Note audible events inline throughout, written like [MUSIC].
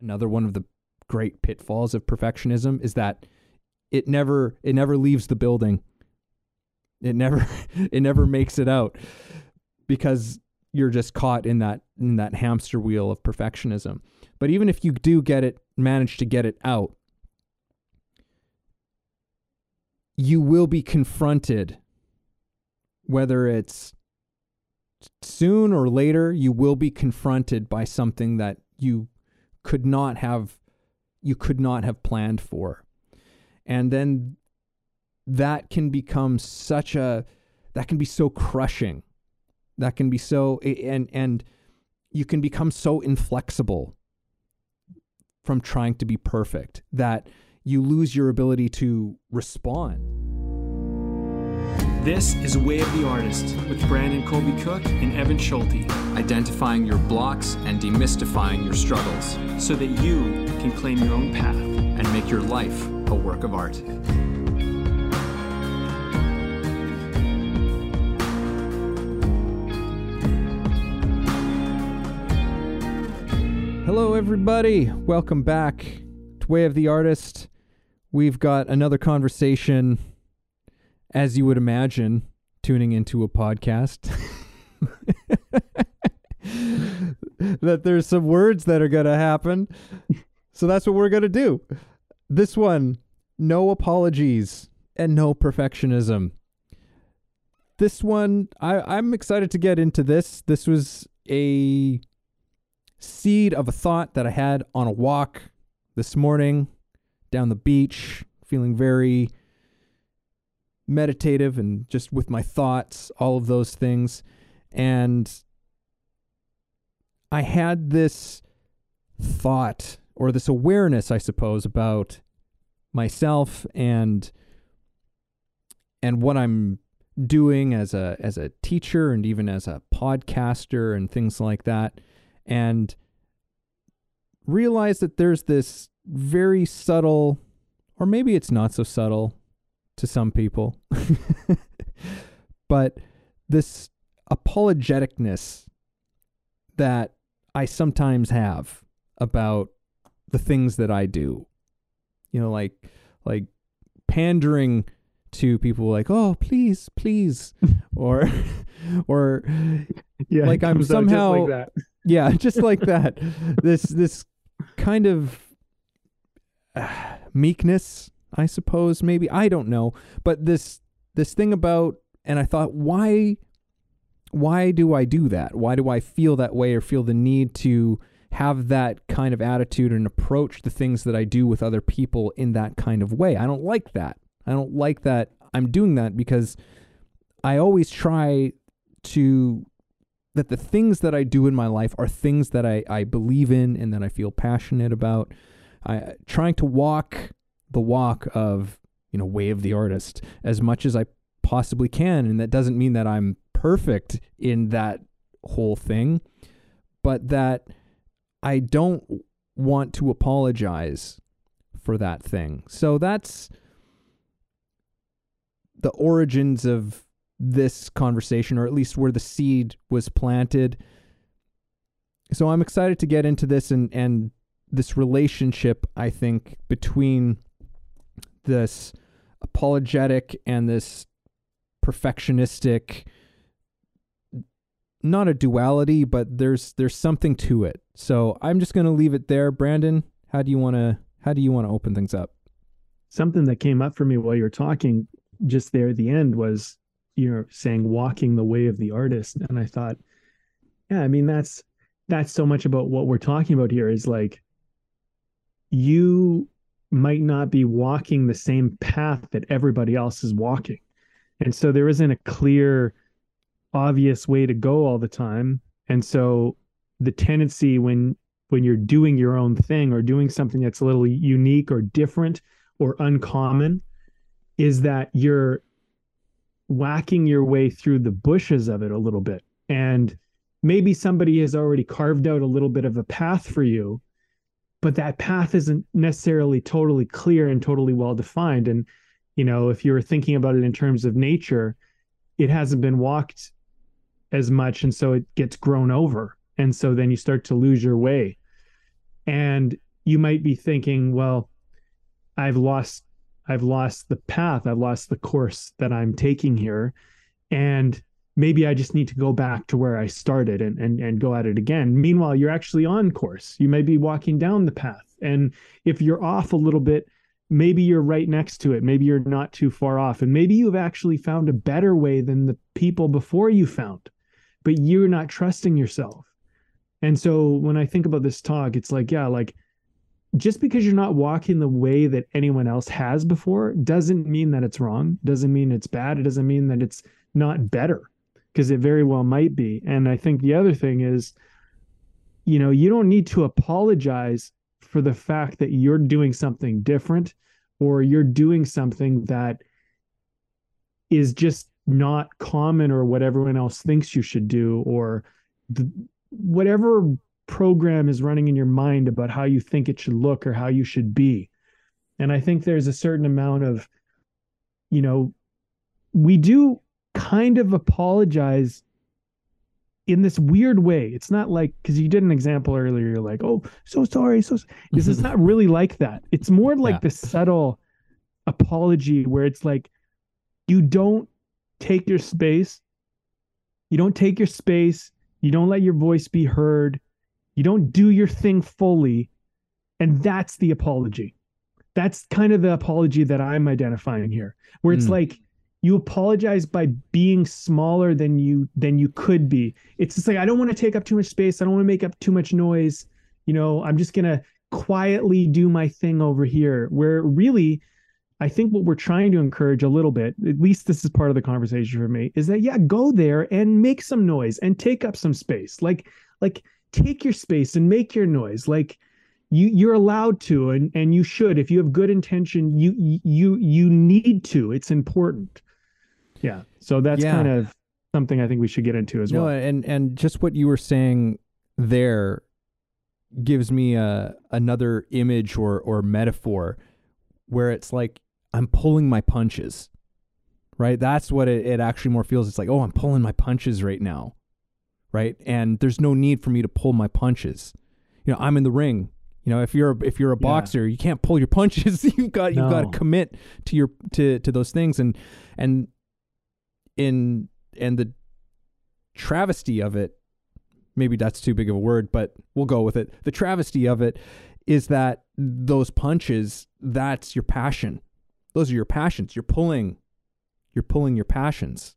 another one of the great pitfalls of perfectionism is that it never it never leaves the building. It never [LAUGHS] it never makes it out because you're just caught in that in that hamster wheel of perfectionism. But even if you do get it manage to get it out, you will be confronted whether it's soon or later you will be confronted by something that you could not have you could not have planned for. And then that can become such a that can be so crushing. That can be so and and you can become so inflexible from trying to be perfect that you lose your ability to respond this is Way of the Artist with Brandon Colby Cook and Evan Schulte. Identifying your blocks and demystifying your struggles so that you can claim your own path and make your life a work of art. Hello, everybody. Welcome back to Way of the Artist. We've got another conversation as you would imagine, tuning into a podcast, [LAUGHS] that there's some words that are going to happen. So that's what we're going to do. This one, no apologies and no perfectionism. This one, I, I'm excited to get into this. This was a seed of a thought that I had on a walk this morning down the beach, feeling very meditative and just with my thoughts, all of those things. And I had this thought or this awareness, I suppose, about myself and and what I'm doing as a as a teacher and even as a podcaster and things like that and realize that there's this very subtle or maybe it's not so subtle to some people. [LAUGHS] but this apologeticness that I sometimes have about the things that I do. You know, like like pandering to people like, "Oh, please, please," [LAUGHS] or or yeah, like I'm somehow like yeah, [LAUGHS] just like that. this this kind of uh, meekness I suppose maybe I don't know, but this this thing about and I thought why why do I do that? Why do I feel that way or feel the need to have that kind of attitude and approach the things that I do with other people in that kind of way? I don't like that. I don't like that I'm doing that because I always try to that the things that I do in my life are things that I, I believe in and that I feel passionate about. I trying to walk the walk of you know way of the artist as much as I possibly can, and that doesn't mean that I'm perfect in that whole thing, but that I don't want to apologize for that thing. So that's the origins of this conversation, or at least where the seed was planted. So I'm excited to get into this and and this relationship I think between this apologetic and this perfectionistic not a duality but there's there's something to it. So i'm just going to leave it there. Brandon how do you want to how do you want to open things up? Something that came up for me while you're talking just there at the end was you're saying walking the way of the artist. And i thought yeah i mean that's that's so much about what we're talking about here is like you might not be walking the same path that everybody else is walking. And so there isn't a clear, obvious way to go all the time. And so the tendency when when you're doing your own thing or doing something that's a little unique or different or uncommon is that you're whacking your way through the bushes of it a little bit. And maybe somebody has already carved out a little bit of a path for you but that path isn't necessarily totally clear and totally well defined and you know if you're thinking about it in terms of nature it hasn't been walked as much and so it gets grown over and so then you start to lose your way and you might be thinking, well, I've lost I've lost the path, I've lost the course that I'm taking here. And maybe I just need to go back to where I started and and and go at it again. Meanwhile, you're actually on course. You may be walking down the path. And if you're off a little bit, maybe you're right next to it. Maybe you're not too far off. And maybe you've actually found a better way than the people before you found, but you're not trusting yourself. And so when I think about this talk, it's like, yeah, like just because you're not walking the way that anyone else has before doesn't mean that it's wrong, doesn't mean it's bad, it doesn't mean that it's not better because it very well might be. And I think the other thing is, you know, you don't need to apologize for the fact that you're doing something different or you're doing something that is just not common or what everyone else thinks you should do or the, whatever program is running in your mind about how you think it should look or how you should be and i think there's a certain amount of you know we do kind of apologize in this weird way. It's not like because you did an example earlier, you're like, oh, so sorry, so this is [LAUGHS] not really like that. It's more like yeah. the subtle apology where it's like you don't take your space, you don't take your space, you don't let your voice be heard, you don't do your thing fully, and that's the apology. That's kind of the apology that I'm identifying here, where it's mm. like you apologize by being smaller than you than you could be. It's just like i don't want to take up too much space. I don't want to make up too much noise. You know i'm just to quietly do my thing over here. Where really i think what we're trying to encourage a little bit at least this is part of the conversation for me is that yeah go there and make some noise and take up some space. Like like take your space and make your noise. Like you you're allowed to and and you should. If you have good intention you you you need to. It's important yeah. So that's yeah. kind of something I think we should get into as no, well. And and just what you were saying there gives me a another image or or metaphor where it's like I'm pulling my punches. Right? That's what it, it actually more feels. It's like, oh, I'm pulling my punches right now. Right? And there's no need for me to pull my punches. You know, I'm in the ring. You know, if you're a, if you're a boxer, yeah. you can't pull your [LAUGHS] punches. [LAUGHS] you've got you've got to commit to your to to those things and and in and the travesty of it maybe that's too big of a word but we'll go with it. The travesty of it is that those punches that's your passion. Those are your passions. You're pulling you're pulling your passions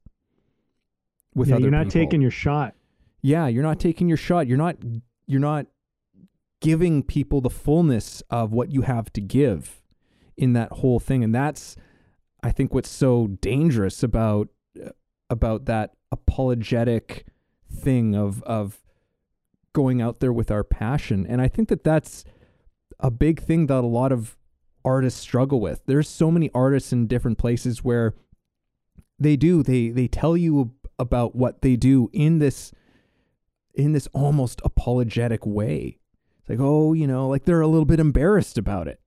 with yeah, other you're not people. taking your shot. Yeah you're not taking your shot. You're not you're not giving people the fullness of what you have to give in that whole thing. And that's i think what's so dangerous about about that apologetic thing of of going out there with our passion. And i think that that's a big thing that a lot of artists struggle with. There's so many artists in different places where they do they they tell you about what they do in this in this almost apologetic way. It's like oh you know like they're a little bit embarrassed about it.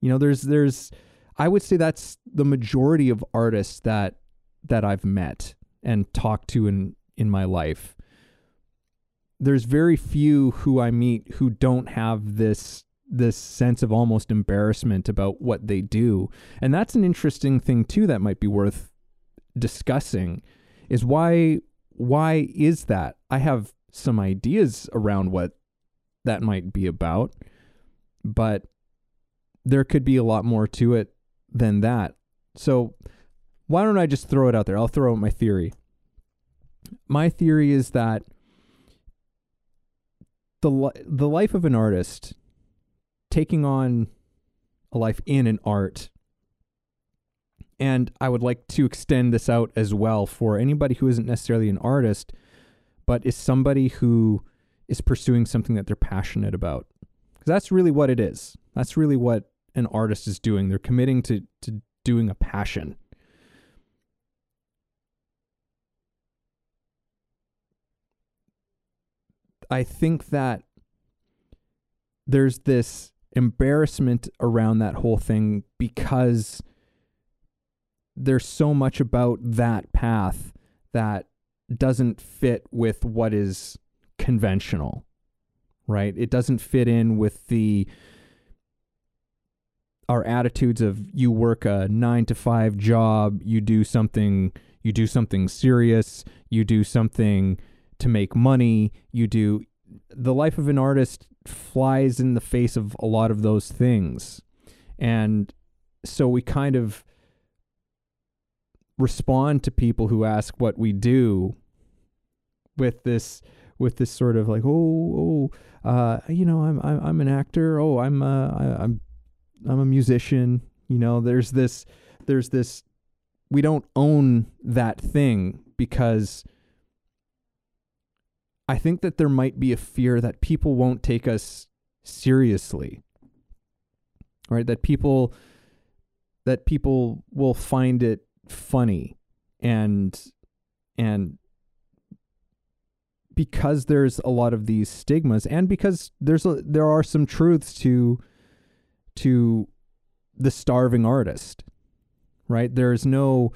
You know there's there's i would say that's the majority of artists that that I've met and talked to in in my life there's very few who I meet who don't have this this sense of almost embarrassment about what they do. And that's an interesting thing too that might be worth discussing is why why is that? I have some ideas around what that might be about, but there could be a lot more to it than that. So why don't I just throw it out there? I'll throw out my theory. My theory is that the the life of an artist taking on a life in an art and I would like to extend this out as well for anybody who isn't necessarily an artist but is somebody who is pursuing something that they're passionate about. Cuz that's really what it is. That's really what an artist is doing. They're committing to to doing a passion. I think that there's this embarrassment around that whole thing because there's so much about that path that doesn't fit with what is conventional, right? It doesn't fit in with the our attitudes of you work a 9 to 5 job, you do something you do something serious, you do something to make money, you do the life of an artist flies in the face of a lot of those things. And so we kind of respond to people who ask what we do with this with this sort of like oh oh uh you know I'm I'm, I'm an actor. Oh I'm uh I, I'm I'm a musician. You know there's this there's this we don't own that thing because I think that there might be a fear that people won't take us seriously. Right? That people that people will find it funny and and because there's a lot of these stigmas and because there's a, there are some truths to to the starving artist right there's no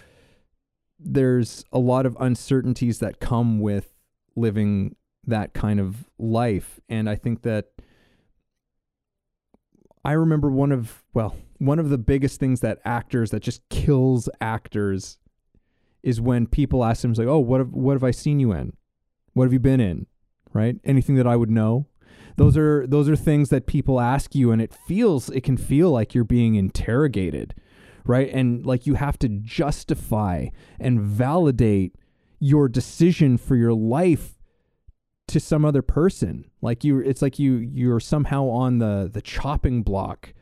there's a lot of uncertainties that come with living that kind of life. And i think that i remember one of well one of the biggest things that actors that just kills actors is when people ask them like oh what have what have i seen you in? What have you been in? Right? Anything that i would know? Those are those are things that people ask you and it feels it can feel like you're being interrogated right? And like you have to justify and validate your decision for your life to some other person. Like you it's like you you're somehow on the the chopping block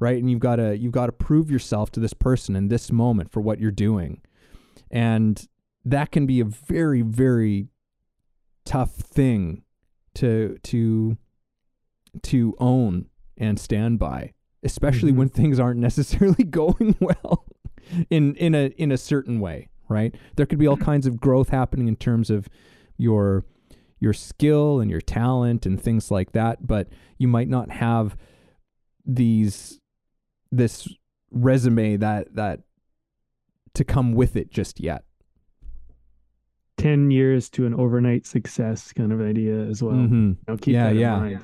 right? And you've got to you've got to prove yourself to this person in this moment for what you're doing. And that can be a very very tough thing to to to own and stand by especially mm-hmm. when [LAUGHS] things aren't necessarily [LAUGHS] going well in in a in a certain way right? There could be all [CLEARS THROAT] kinds of growth happening in terms of your your skill and your talent and things like that but you might not have these this resume that that to come with it just yet. 10 years to an overnight success kind of idea as well. Mm-hmm. you know, yeah yeah.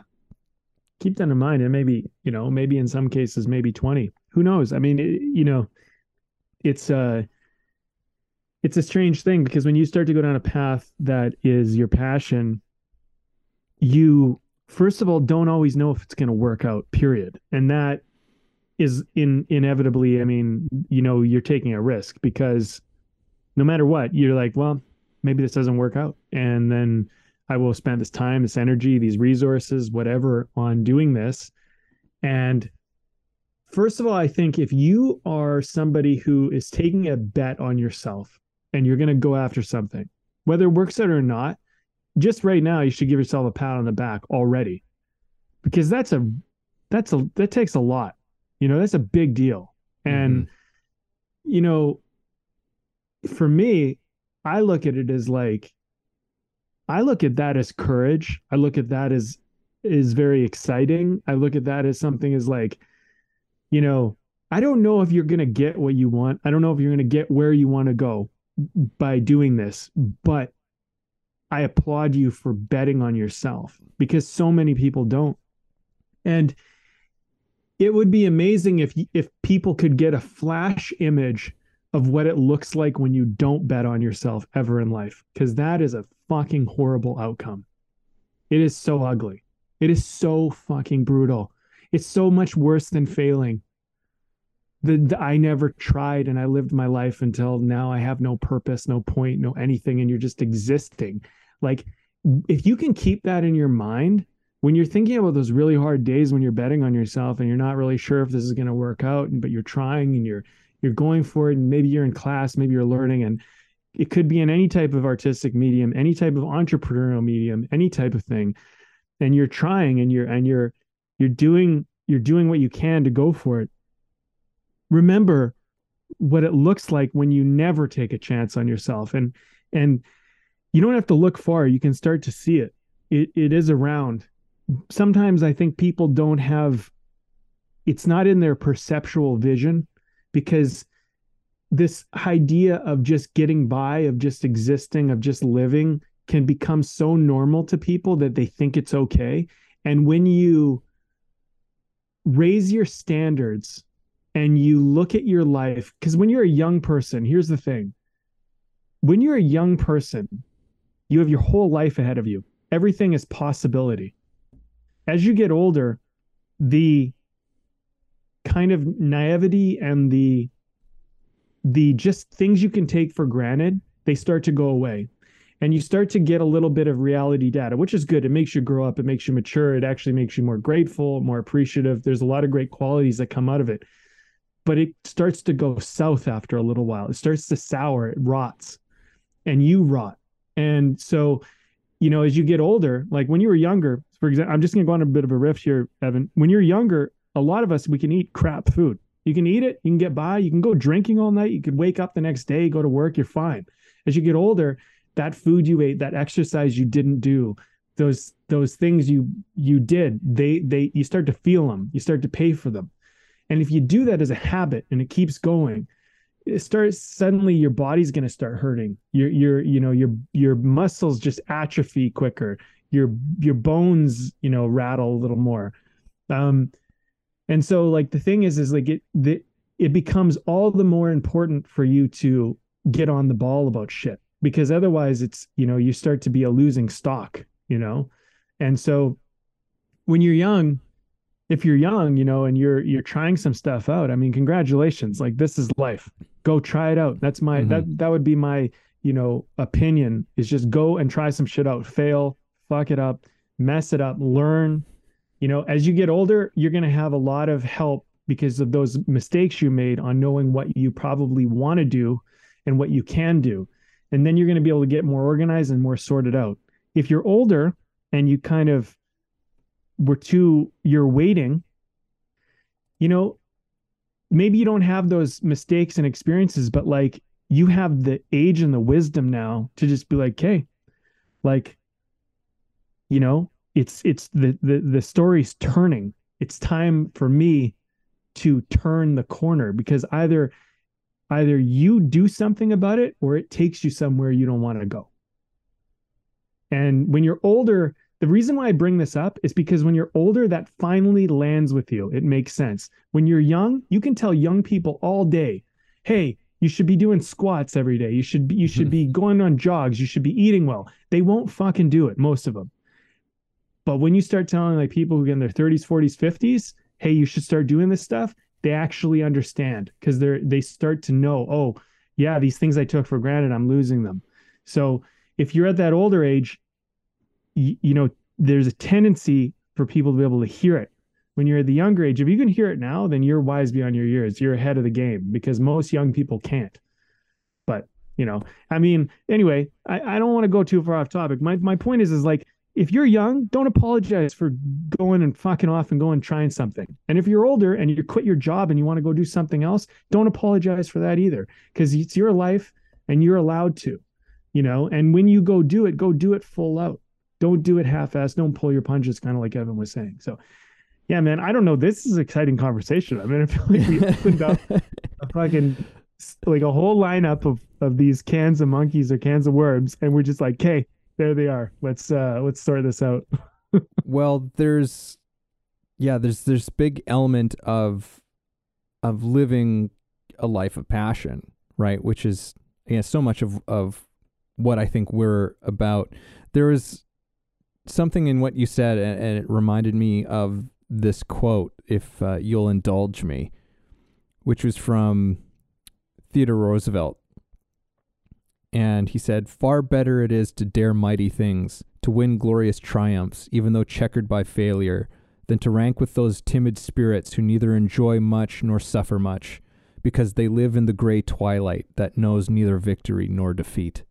keep that in mind and maybe you know maybe in some cases maybe 20 who knows? I mean it, you know it's uh it's a strange thing because when you start to go down a path that is your passion, you first of all don't always know if it's going to work out. Period, and that is in inevitably. I mean, you know, you're taking a risk because no matter what, you're like, well, maybe this doesn't work out, and then I will spend this time, this energy, these resources, whatever, on doing this, and first of all, I think if you are somebody who is taking a bet on yourself and you're going to go after something, whether it works out or not, just right now, you should give yourself a pat on the back already because that's a, that's a, that takes a lot. You know, that's a big deal. And, mm-hmm. you know, for me, I look at it as like, I look at that as courage. I look at that as, is very exciting. I look at that as something as like, you know, I don't know if you're going to get what you want. I don't know if you're going to get where you want to go by doing this, but I applaud you for betting on yourself because so many people don't. And it would be amazing if if people could get a flash image of what it looks like when you don't bet on yourself ever in life because that is a fucking horrible outcome. It is so ugly. It is so fucking brutal. It's so much worse than failing the, the, I never tried and I lived my life until now I have no purpose, no point, no anything, and you're just existing. Like if you can keep that in your mind when you're thinking about those really hard days when you're betting on yourself and you're not really sure if this is going to work out, but you're trying and you're you're going for it, and maybe you're in class, maybe you're learning, and it could be in any type of artistic medium, any type of entrepreneurial medium, any type of thing, and you're trying and you're and you're you're doing you're doing what you can to go for it remember what it looks like when you never take a chance on yourself. And and you don't have to look far you can start to see it. It, it is around. Sometimes i think people don't have it's not in their perceptual vision because this idea of just getting by of just existing of just living can become so normal to people that they think it's okay. And when you raise your standards and you look at your life, because when you're a young person, here's the thing. When you're a young person, you have your whole life ahead of you, everything is possibility. As you get older, the kind of naivety and the the just things you can take for granted they start to go away. And you start to get a little bit of reality data which is good. It makes you grow up. It makes you mature. It actually makes you more grateful more appreciative. There's a lot of great qualities that come out of it but it starts to go south after a little while it starts to sour it rots and you rot and so you know as you get older like when you were younger for example i'm just going to go on a bit of a riff here evan when you're younger a lot of us we can eat crap food you can eat it, you can get by, you can go drinking all night, you can wake up the next day, go to work, you're fine. As you get older, that food you ate, that exercise you didn't do, those those things you you did, they they you start to feel them, you start to pay for them. And if you do that as a habit and it keeps going, it starts suddenly your body's going to start hurting. Your your you know your your muscles just atrophy quicker. Your your bones, you know, rattle a little more. Um and so like the thing is is like it the, it becomes all the more important for you to get on the ball about shit because otherwise it's you know you start to be a losing stock you know and so when you're young if you're young you know and you're you're trying some stuff out i mean congratulations like this is life go try it out that's my mm-hmm. that that would be my you know opinion is just go and try some shit out fail fuck it up mess it up learn you know, as you get older, you're going to have a lot of help because of those mistakes you made on knowing what you probably want to do and what you can do. And then you're going to be able to get more organized and more sorted out. If you're older and you kind of were too, you're waiting, you know, maybe you don't have those mistakes and experiences, but like you have the age and the wisdom now to just be like, hey, like, you know, it's it's the the the story's turning. It's time for me to turn the corner because either either you do something about it or it takes you somewhere you don't want to go. And when you're older, the reason why I bring this up is because when you're older, that finally lands with you. It makes sense. When you're young, you can tell young people all day, hey, you should be doing squats every day. You should be, you should mm-hmm. be going on jogs. You should be eating well. They won't fucking do it, most of them. But when you start telling like people who get in their 30s, 40s, 50s, hey, you should start doing this stuff, they actually understand because they're they start to know, oh, yeah, these things I took for granted, I'm losing them. So if you're at that older age, you, you know, there's a tendency for people to be able to hear it. When you're at the younger age, if you can hear it now, then you're wise beyond your years. You're ahead of the game because most young people can't. But you know, I mean, anyway, I, I don't want to go too far off topic. My my point is is like if you're young, don't apologize for going and fucking off and going trying something. And if you're older and you quit your job and you want to go do something else, don't apologize for that either because it's your life and you're allowed to, you know. And when you go do it, go do it full out. Don't do it half-assed. Don't pull your punches, kind of like Evan was saying. So, yeah, man, I don't know. This is an exciting conversation. I mean, I feel like we opened up a [LAUGHS] fucking like a whole lineup of of these cans of monkeys or cans of worms, and we're just like, okay there they are. Let's uh let's sort this out. [LAUGHS] well, there's yeah, there's there's big element of of living a life of passion, right? Which is yeah, so much of of what I think we're about. There is something in what you said, and, and it reminded me of this quote, if uh, you'll indulge me, which was from Theodore Roosevelt, and he said, Far better it is to dare mighty things, to win glorious triumphs, even though checkered by failure, than to rank with those timid spirits who neither enjoy much nor suffer much, because they live in the gray twilight that knows neither victory nor defeat.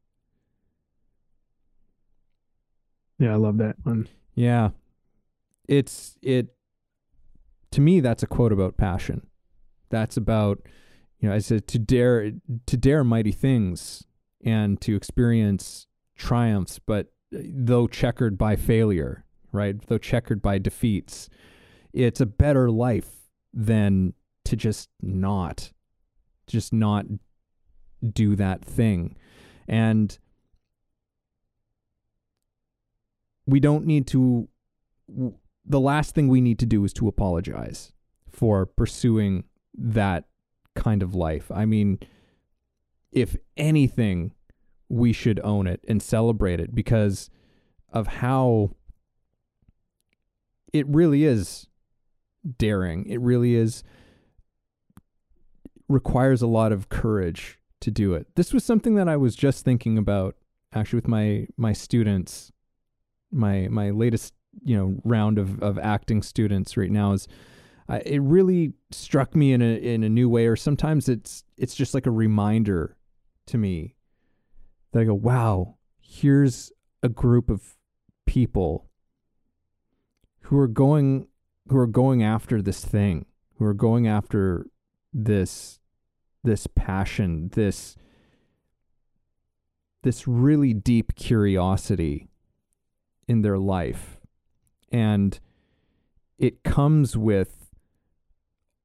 Yeah, I love that one. Yeah. It's it to me that's a quote about passion. That's about you know, I said to dare to dare mighty things and to experience triumphs, but uh, though checkered by failure, right? Though checkered by defeats, it's a better life than to just not, just not do that thing. And we don't need to the last thing we need to do is to apologize for pursuing that kind of life. I mean, if anything, we should own it and celebrate it because of how it really is daring. It really is requires a lot of courage to do it. This was something that I was just thinking about actually with my my students my my latest, you know, round of of acting students right now is uh, it really struck me in a in a new way or sometimes it's it's just like a reminder to me that I go, wow, here's a group of people who are going who are going after this thing, who are going after this this passion, this this really deep curiosity in their life. And it comes with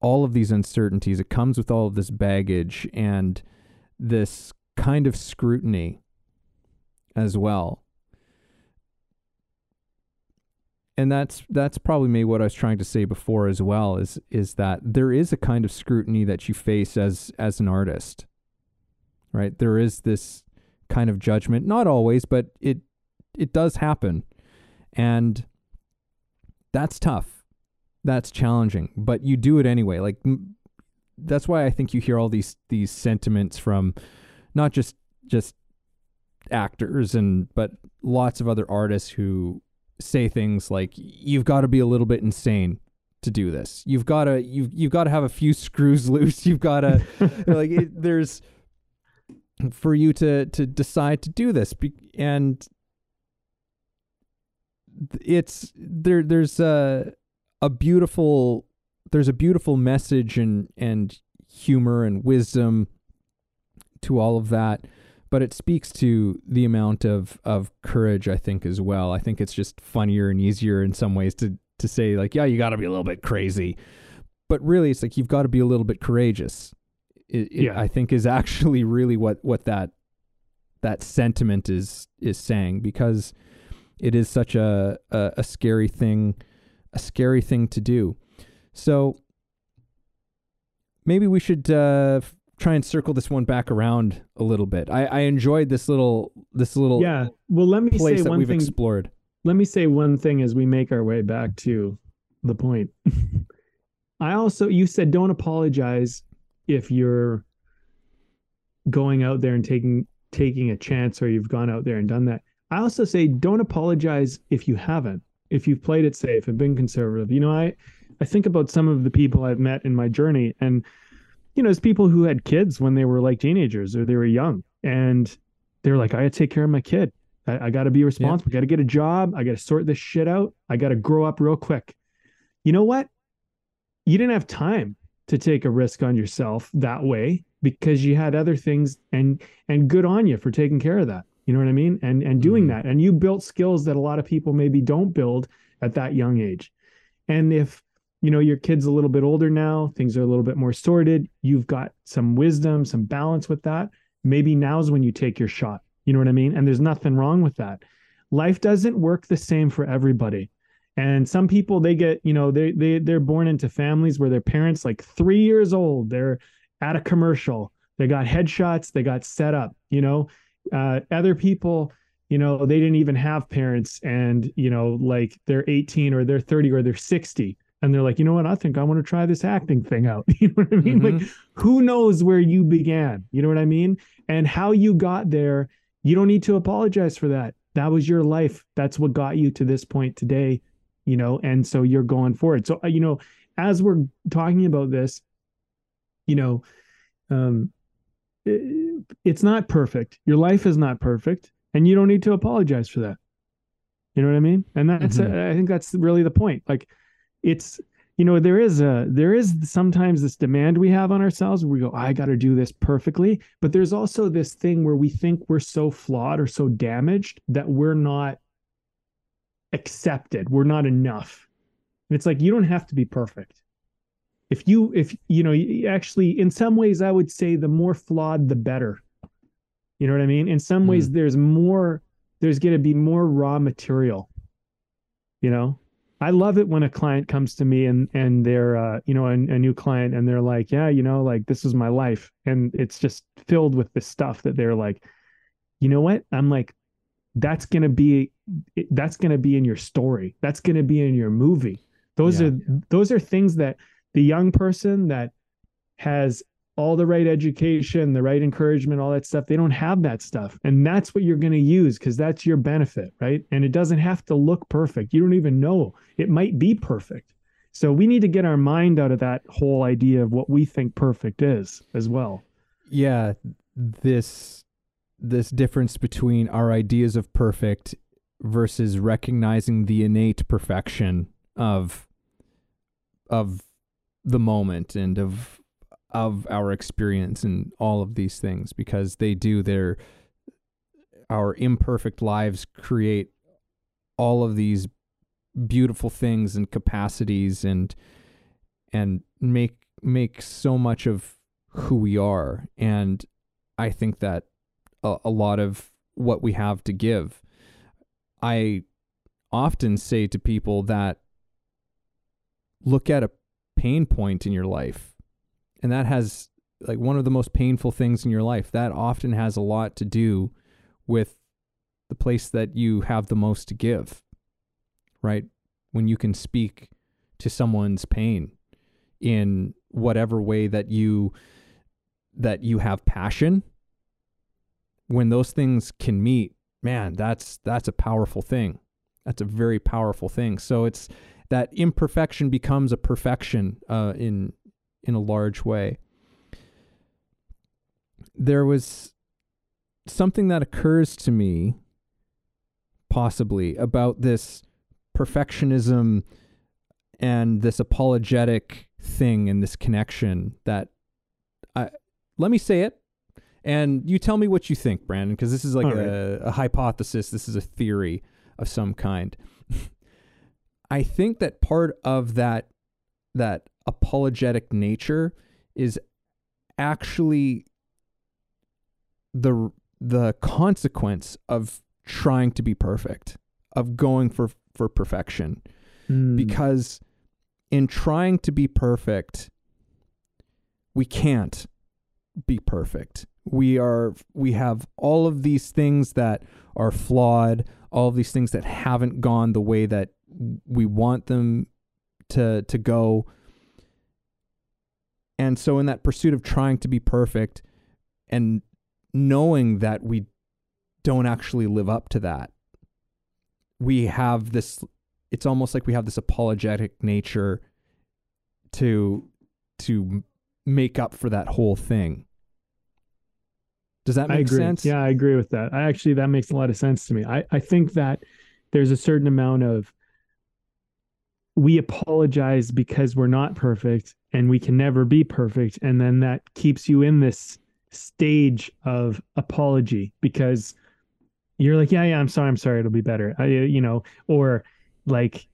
all of these uncertainties. It comes with all of this baggage and this kind of scrutiny as well. And that's that's probably maybe what I was trying to say before as well is is that there is a kind of scrutiny that you face as as an artist. Right? There is this kind of judgment, not always, but it it does happen. And that's tough. That's challenging, but you do it anyway. Like that's why I think you hear all these these sentiments from not just just actors and but lots of other artists who say things like you've got to be a little bit insane to do this. You've got to you've you've got to have a few [LAUGHS] screws loose. You've got to [LAUGHS] like it, there's for you to to decide to do this and it's there there's a a beautiful there's a beautiful message and and humor and wisdom to all of that but it speaks to the amount of of courage I think as well. I think it's just funnier and easier in some ways to to say like, yeah, you got to be a little bit crazy, but really it's like you've got to be a little bit courageous. It, it, yeah. I think is actually really what what that that sentiment is is saying because it is such a, a, a scary thing, a scary thing to do. So maybe we should uh, try and circle this one back around a little bit. I, I enjoyed this little this little yeah. Well, let me say one we've thing. explored. Let me say one thing as we make our way back to the point. [LAUGHS] I also you said don't apologize if you're going out there and taking taking a chance or you've gone out there and done that. I also say don't apologize if you haven't. If you've played it safe and been conservative. You know, I I think about some of the people I've met in my journey and you know, as people who had kids when they were like teenagers or they were young and they're like, I gotta take care of my kid. I, I gotta be responsible. Yeah. I gotta get a job. I gotta sort this shit out. I gotta grow up real quick. You know what? You didn't have time to take a risk on yourself that way because you had other things and and good on you for taking care of that. You know what I mean? And and doing mm-hmm. that. And you built skills that a lot of people maybe don't build at that young age. And if you know your kid's a little bit older now, things are a little bit more sorted, you've got some wisdom, some balance with that, maybe now's when you take your shot. You know what I mean? And there's nothing wrong with that. Life doesn't work the same for everybody. And some people they get, you know, they they they're born into families where their parents like 3 years old, they're at a commercial, they got headshots, they got set up, you know, uh, other people you know they didn't even have parents and you know like they're 18 or they're 30 or they're 60 and they're like you know what? I think i want to try this acting thing out. [LAUGHS] You know what i mean? Mm-hmm. like who knows where you began? You know what i mean? And how you got there you don't need to apologize for that. That was your life. That's what got you to this point today you know and so you're going forward so uh, you know as we're talking about this you know um it's not perfect. Your life is not perfect, and you don't need to apologize for that. You know what I mean? And that's mm-hmm. I think that's really the point. Like it's you know there is a there is sometimes this demand we have on ourselves where we go I got to do this perfectly, but there's also this thing where we think we're so flawed or so damaged that we're not accepted. We're not enough. And it's like you don't have to be perfect if you if you know actually in some ways i would say the more flawed the better you know what i mean in some mm. ways there's more there's going to be more raw material you know I love it when a client comes to me and and they're uh, you know a, a, new client and they're like, yeah, you know, like this is my life, and it's just filled with this stuff that they're like, you know what? I'm like, that's gonna be that's gonna be in your story. That's gonna be in your movie. Those yeah. are those are things that the young person that has all the right education, the right encouragement, all that stuff. They don't have that stuff. And that's what you're going to use because that's your benefit, right? And it doesn't have to look perfect. You don't even know. It might be perfect. So we need to get our mind out of that whole idea of what we think perfect is as well. Yeah, this this difference between our ideas of perfect versus recognizing the innate perfection of of the moment and of of our experience and all of these things because they do their our imperfect lives create all of these beautiful things and capacities and and make make so much of who we are. And i think that a, a lot of what we have to give. I often say to people that look at a pain point in your life and that has like one of the most painful things in your life that often has a lot to do with the place that you have the most to give right? When you can speak to someone's pain in whatever way that you that you have passion when those things can meet man that's that's a powerful thing. That's a very powerful thing. So it's that imperfection becomes a perfection uh, in in a large way. There was something that occurs to me, possibly, about this perfectionism and this apologetic thing and this connection that I let me say it and you tell me what you think brandon because this is like a, a, hypothesis this is a theory of some kind i think that part of that that apologetic nature is actually the the consequence of trying to be perfect of going for for perfection mm. because in trying to be perfect we can't be perfect we are we have all of these things that are flawed all of these things that haven't gone the way that we want them to to go and so, in that pursuit of trying to be perfect and knowing that we don't actually live up to that, we have this, it's almost like we have this apologetic nature to, to make up for that whole thing. Does that make sense? Yeah, I agree with that. I actually, that makes a lot of sense to me. I, I think that there's a certain amount of we apologize because we're not perfect and we can never be perfect. And then that keeps you in this stage of apology because you're like yeah yeah i'm sorry i'm sorry it'll be better. I, you know or like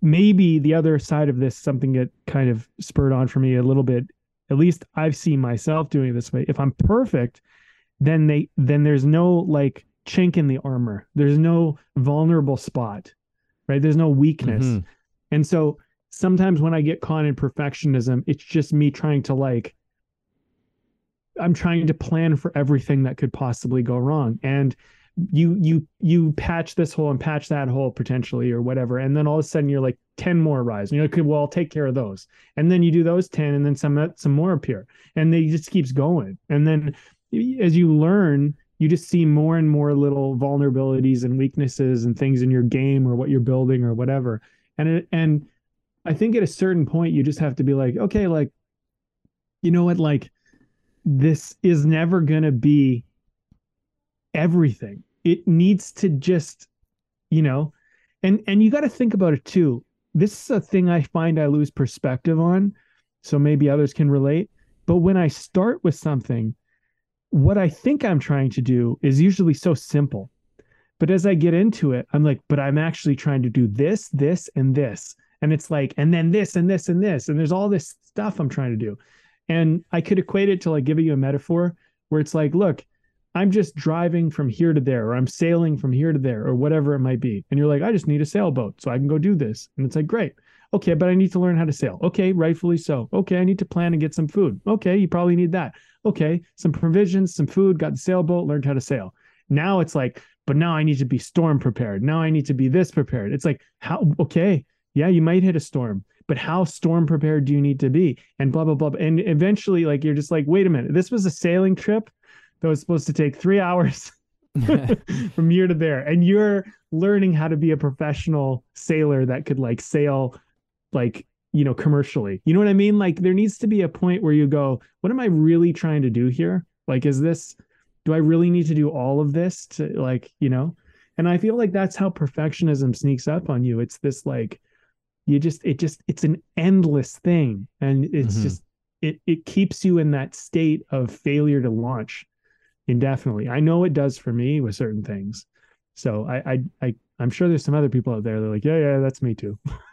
maybe the other side of this something that kind of spurred on for me a little bit at least i've seen myself doing it this way. If i'm perfect then they then there's no like chink in the armor. There's no vulnerable spot right? There's no weakness. Mm-hmm. And so sometimes when I get caught in perfectionism, it's just me trying to like, I'm trying to plan for everything that could possibly go wrong. And you you you patch this hole and patch that hole potentially or whatever. And then all of a sudden you're like 10 more rise and you're like well i'll take care of those. And then you do those 10 and then some uh, some more appear. And they just keeps going. And then as you learn you just see more and more little vulnerabilities and weaknesses and things in your game or what you're building or whatever and it, and I think at a certain point you just have to be like, okay, like, you know what, like, this is never gonna be everything. It needs to just, you know, and and you got to think about it too. This is a thing I find I lose perspective on, so maybe others can relate. But when I start with something, what I think I'm trying to do is usually so simple. But as I get into it, I'm like, but I'm actually trying to do this, this, and this. And it's like, and then this and this and this. And there's all this stuff I'm trying to do. And I could equate it to like giving you a metaphor where it's like, look, I'm just driving from here to there, or I'm sailing from here to there, or whatever it might be. And you're like, I just need a sailboat so I can go do this. And it's like, great. Okay, but I need to learn how to sail. Okay, rightfully so. Okay, I need to plan and get some food. Okay, you probably need that. Okay, some provisions, some food, got the sailboat, learned how to sail. Now it's like, but now I need to be storm prepared. Now I need to be this prepared. It's like, how, okay, yeah, you might hit a storm, but how storm prepared do you need to be? And blah, blah, blah. And eventually, like, you're just like, wait a minute, this was a sailing trip that was supposed to take three hours [LAUGHS] [LAUGHS] from here to there. And you're learning how to be a professional sailor that could like sail like you know commercially you know what i mean like there needs to be a point where you go what am i really trying to do here like is this do i really need to do all of this to like you know and i feel like that's how perfectionism sneaks up on you it's this like you just it just it's an endless thing and it's mm-hmm. just it it keeps you in that state of failure to launch indefinitely i know it does for me with certain things so i i, I I'm sure there's some other people out there. They're like, yeah, yeah, that's me too. [LAUGHS]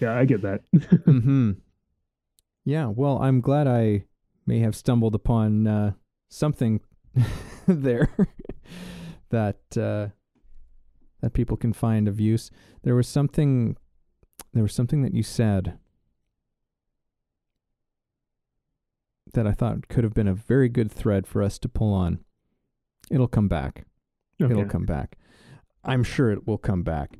yeah, I get that. mm-hmm. [LAUGHS] Yeah. Well, I'm glad I may have stumbled upon uh, something [LAUGHS] there that uh, that people can find of use. There was something. There was something that you said that I thought could have been a very good thread for us to pull on. It'll come back. Okay. It'll come back. I'm sure it will come back.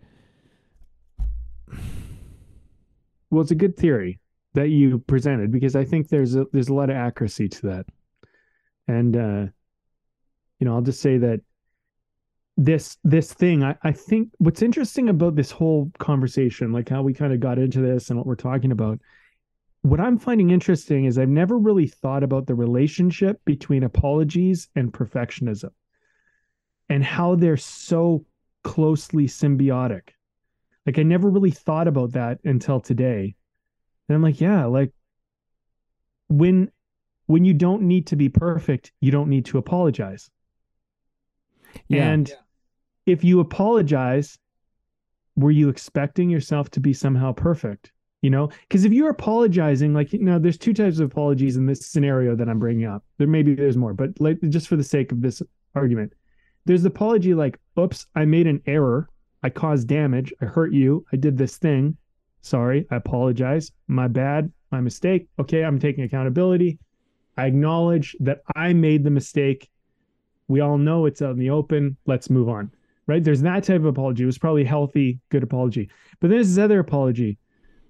Well, it's a good theory that you presented because I think there's a, there's a lot of accuracy to that, and uh, you know, I'll just say that this this thing I, I think what's interesting about this whole conversation, like how we kind of got into this and what we're talking about, what I'm finding interesting is I've never really thought about the relationship between apologies and perfectionism and how they're so closely symbiotic. Like I never really thought about that until today. And I'm like, yeah, like when when you don't need to be perfect, you don't need to apologize. Yeah. And yeah. if you apologize, were you expecting yourself to be somehow perfect? You know, because if you're apologizing, like you know, there's two types of apologies in this scenario that I'm bringing up. There maybe there's more, but like just for the sake of this argument, there's the apology like, oops, I made an error. I caused damage. I hurt you. I did this thing. Sorry. I apologize. My bad. My mistake. Okay. I'm taking accountability. I acknowledge that I made the mistake. We all know it's out in the open. Let's move on. Right. There's that type of apology. It was probably healthy, good apology. But then there's this other apology,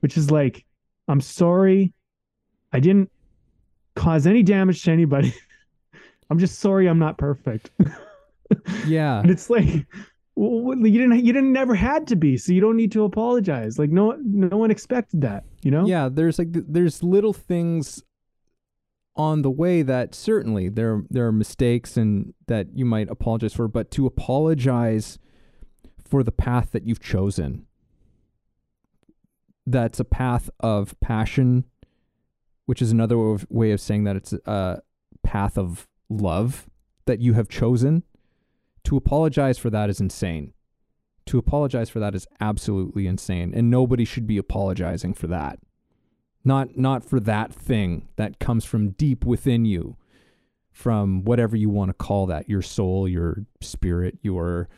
which is like, I'm sorry. I didn't cause any damage to anybody. [LAUGHS] I'm just sorry I'm not perfect. [LAUGHS] Yeah. and it's like well, you didn't you didn't never had to be, so you don't need to apologize. Like no no one expected that, you know? Yeah, there's like there's little things on the way that certainly there there are mistakes and that you might apologize for, but to apologize for the path that you've chosen that's a path of passion, which is another way of saying that it's a path of love that you have chosen to apologize for that is insane. To apologize for that is absolutely insane, and nobody should be apologizing for that. Not not for that thing that comes from deep within you, from whatever you want to call that, your soul, your spirit, your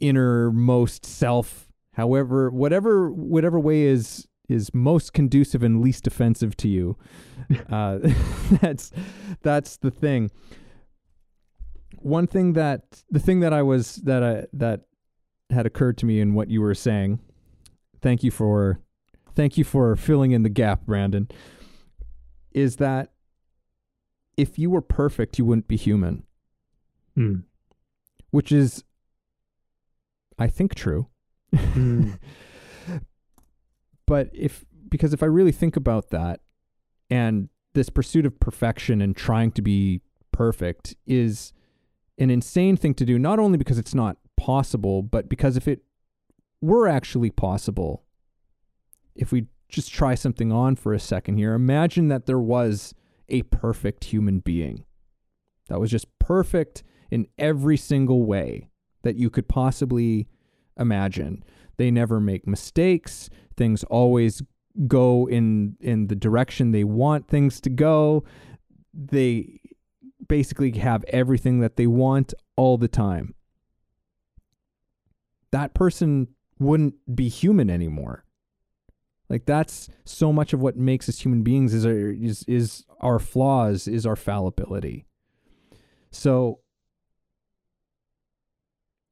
innermost self, however whatever whatever way is is most conducive and least offensive to you. [LAUGHS] Uh, [LAUGHS] that's that's the thing one thing that the thing that I was that I that had occurred to me in what you were saying. Thank you for thank you for filling in the gap, Brandon. Is that if you were perfect, you wouldn't be human. Hmm. Which is I think true. Hmm. [LAUGHS] but if because if I really think about that and this pursuit of perfection and trying to be perfect is an insane thing to do, not only because it's not possible, but because if it were actually possible, if we just try something on for a second here, imagine that there was a perfect human being that was just perfect in every single way that you could possibly imagine. They never make mistakes. Things always go in in the direction they want things to go. They basically have everything that they want all the time. That person wouldn't be human anymore. Like that's so much of what makes us human beings is our, is is our flaws, is our fallibility. So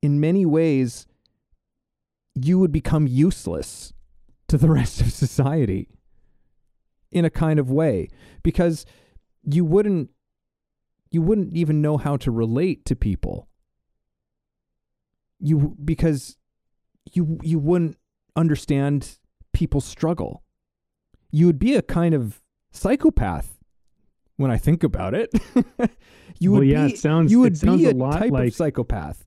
in many ways you would become useless to the [LAUGHS] rest of society in a kind of way because you wouldn't you wouldn't even know how to relate to people you because you you wouldn't understand people's struggle. You would be a kind of psychopath when i think about it. [LAUGHS] You Well, would yeah, be it sounds- you would be a type like- of psychopath.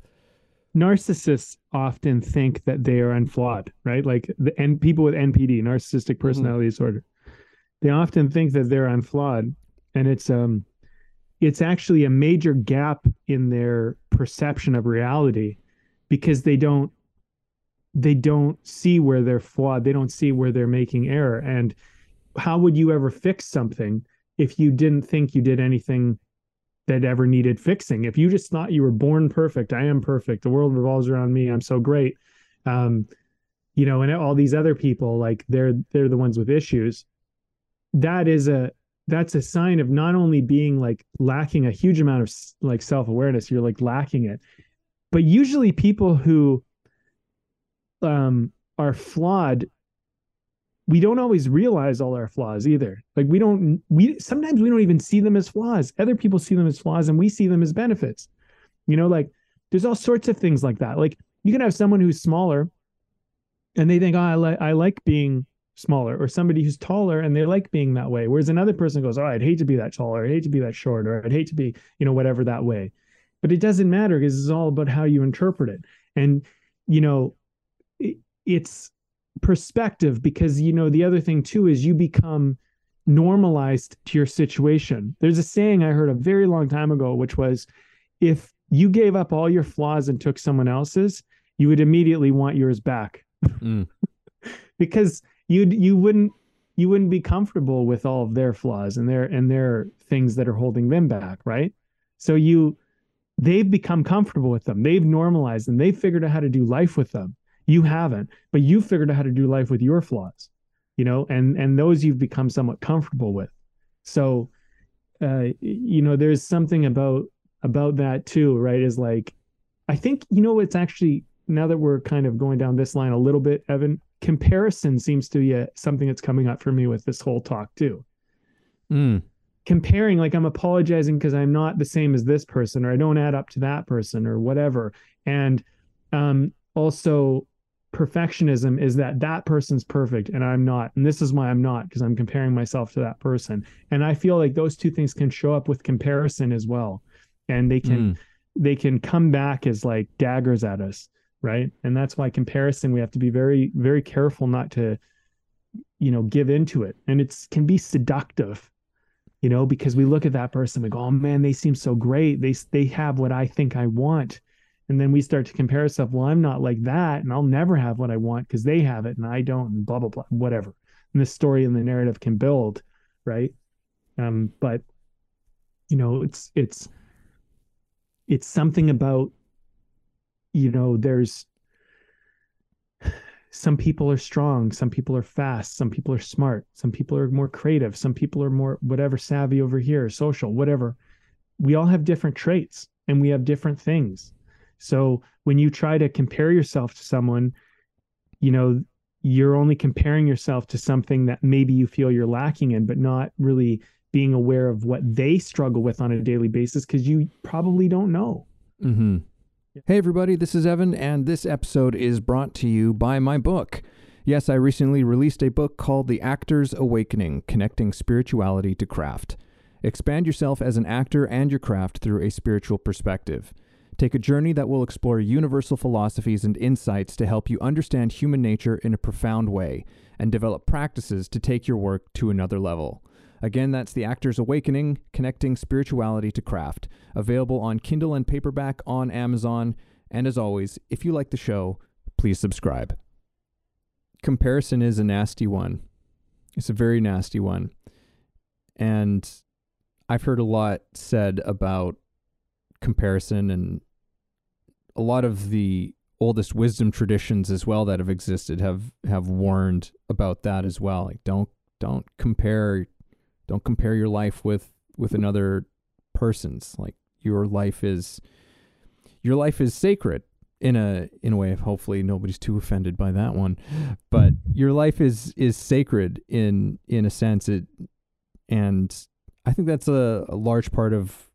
Narcissists often think that they are unflawed, right? Like the and people with NPD, narcissistic personality disorder, they often think that they're unflawed, and it's um, it's actually a major gap in their perception of reality because they don't they don't see where they're flawed, they don't see where they're making error, and how would you ever fix something if you didn't think you did anything that ever needed fixing. If you just thought you were born perfect, I am perfect, the world revolves around me, I'm so great. Um, you know, and all these other people, like they're they're the ones with issues. That is a that's a sign of not only being like lacking a huge amount of like self-awareness, you're like lacking it. But usually people who um are flawed we don't always realize all our flaws either. Like we don't we sometimes we don't even see them as flaws. Other people see them as flaws and we see them as benefits. You know, like there's all sorts of things like that. Like you can have someone who's smaller and they think, "Oh, I like I like being smaller," or somebody who's taller and they like being that way. Whereas another person goes, "Oh, I'd hate to be that tall, or I'd hate to be that short, or I'd hate to be, you know, whatever that way." But it doesn't matter because it's all about how you interpret it. And you know, it's perspective because you know the other thing too is you become normalized to your situation. There's a saying I heard a very long time ago which was if you gave up all your flaws and took someone else's, you would immediately want yours back Mm. [LAUGHS] because you'd you wouldn't you wouldn't be comfortable with all of their flaws and their and their things that are holding them back, right? So you they've become comfortable with them. They've normalized them. They've figured out how to do life with them. You haven't, but you've figured out how to do life with your flaws, you know, and and those you've become somewhat comfortable with. So uh you know, there's something about about that too, right? Is like I think you know it's actually now that we're kind of going down this line a little bit, Evan, comparison seems to be a, something that's coming up for me with this whole talk too. Mm. Comparing, like I'm apologizing because I'm not the same as this person, or I don't add up to that person, or whatever. And um, also, perfectionism is that that person's perfect and I'm not. And this is why I'm not because I'm comparing myself to that person. And I feel like those two things can show up with comparison as well. And they can Mm. they can come back as like daggers at us right and that's why comparison we have to be very very careful not to you know give into it and it's can be seductive you know because we look at that person we go oh man they seem so great they they have what i think i want and then we start to compare ourselves well i'm not like that and i'll never have what i want because they have it and i don't and blah blah blah whatever. And the story and the narrative can build right? Um but you know it's it's it's something about you know there's some people are strong some people are fast some people are smart some people are more creative some people are more whatever savvy over here social whatever. We all have different traits and we have different things so when you try to compare yourself to someone you know you're only comparing yourself to something that maybe you feel you're lacking in but not really being aware of what they struggle with on a daily basis because you probably don't know Mm-hmm. Hey, everybody, this is Evan, and this episode is brought to you by my book. Yes, I recently released a book called The Actor's Awakening Connecting Spirituality to Craft. Expand yourself as an actor and your craft through a spiritual perspective. Take a journey that will explore universal philosophies and insights to help you understand human nature in a profound way and develop practices to take your work to another level. Again, that's The Actor's Awakening Connecting Spirituality to Craft, available on Kindle and paperback on Amazon. And as always, if you like the show, please subscribe. Comparison is a nasty one. It's a very nasty one. And I've heard a lot said about comparison and a lot of the oldest wisdom traditions as well that have existed have have warned about that as well. Like don't don't compare don't compare your life with with another person's. Like your life is your life is sacred in a in a way. Hopefully nobody's too offended by that one. But your life is is sacred in in a sense. It and i think that's a, a large part of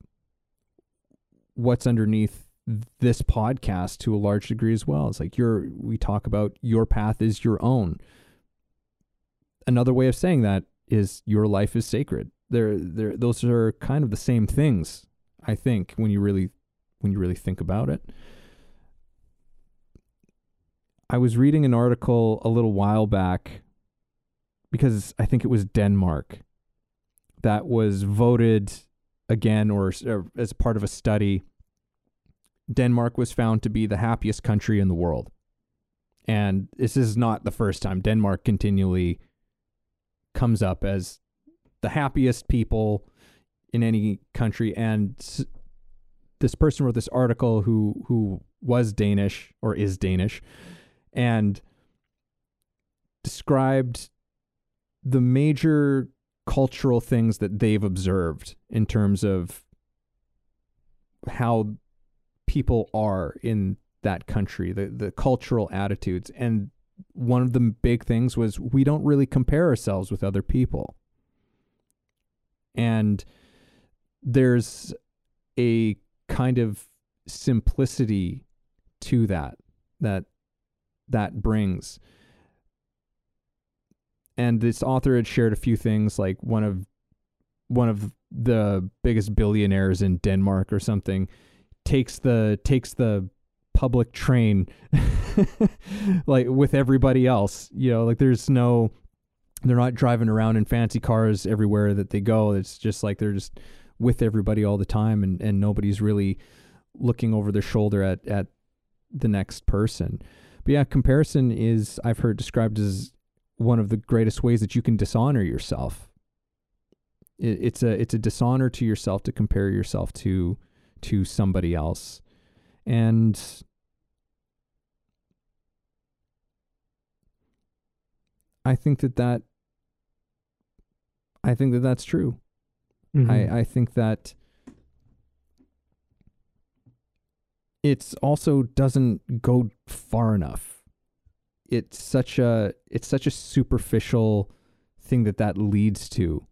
what's underneath this podcast to a large degree as well. It's like your we talk about your path is your own. Another way of saying that is your life is sacred. They're, they're those are kind of the same things i think when you really when you really think about it. I was reading an article a little while back because I think it was Denmark that was voted again or, or, as part of a study. Denmark was found to be the happiest country in the world. And this is not the first time. Denmark continually comes up as the happiest people in any country. And this person wrote this article who who was Danish or is Danish and described the major cultural things that they've observed in terms of how people are in that country, the, the cultural attitudes. And one of the big things was we don't really compare ourselves with other people. And there's a kind of simplicity to that that that brings. And this author had shared a few things like one of one of the biggest billionaires in Denmark or something takes the takes the public train [LAUGHS] like with everybody else you know like there's no they're not driving around in fancy cars everywhere that they go it's just like they're just with everybody all the time and and nobody's really looking over their shoulder at at the next person but yeah, comparison is I've heard described as one of the greatest ways that you can dishonor yourself. It, it's a it's a dishonor to yourself to compare yourself to to somebody else, and I think that that I think that that's true. Mm-hmm. I I think that it's also doesn't go far enough. It's such a it's such a superficial thing that that leads to.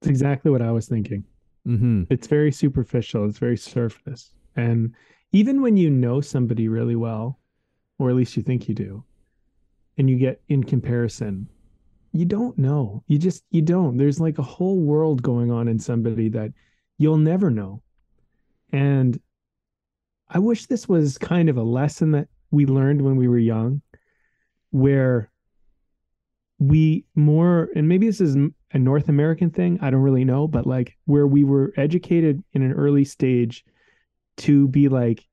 It's exactly what I was thinking. Mm-hmm. It's very superficial. It's very surface, and even when you know somebody really well, or at least you think you do, and you get in comparison, you don't know. You just you don't. There's like a whole world going on in somebody that you'll never know and I wish this was kind of a lesson that we learned when we were young, where we more, and maybe this is a North American thing, I don't really know, but like where we were educated in an early stage to be like,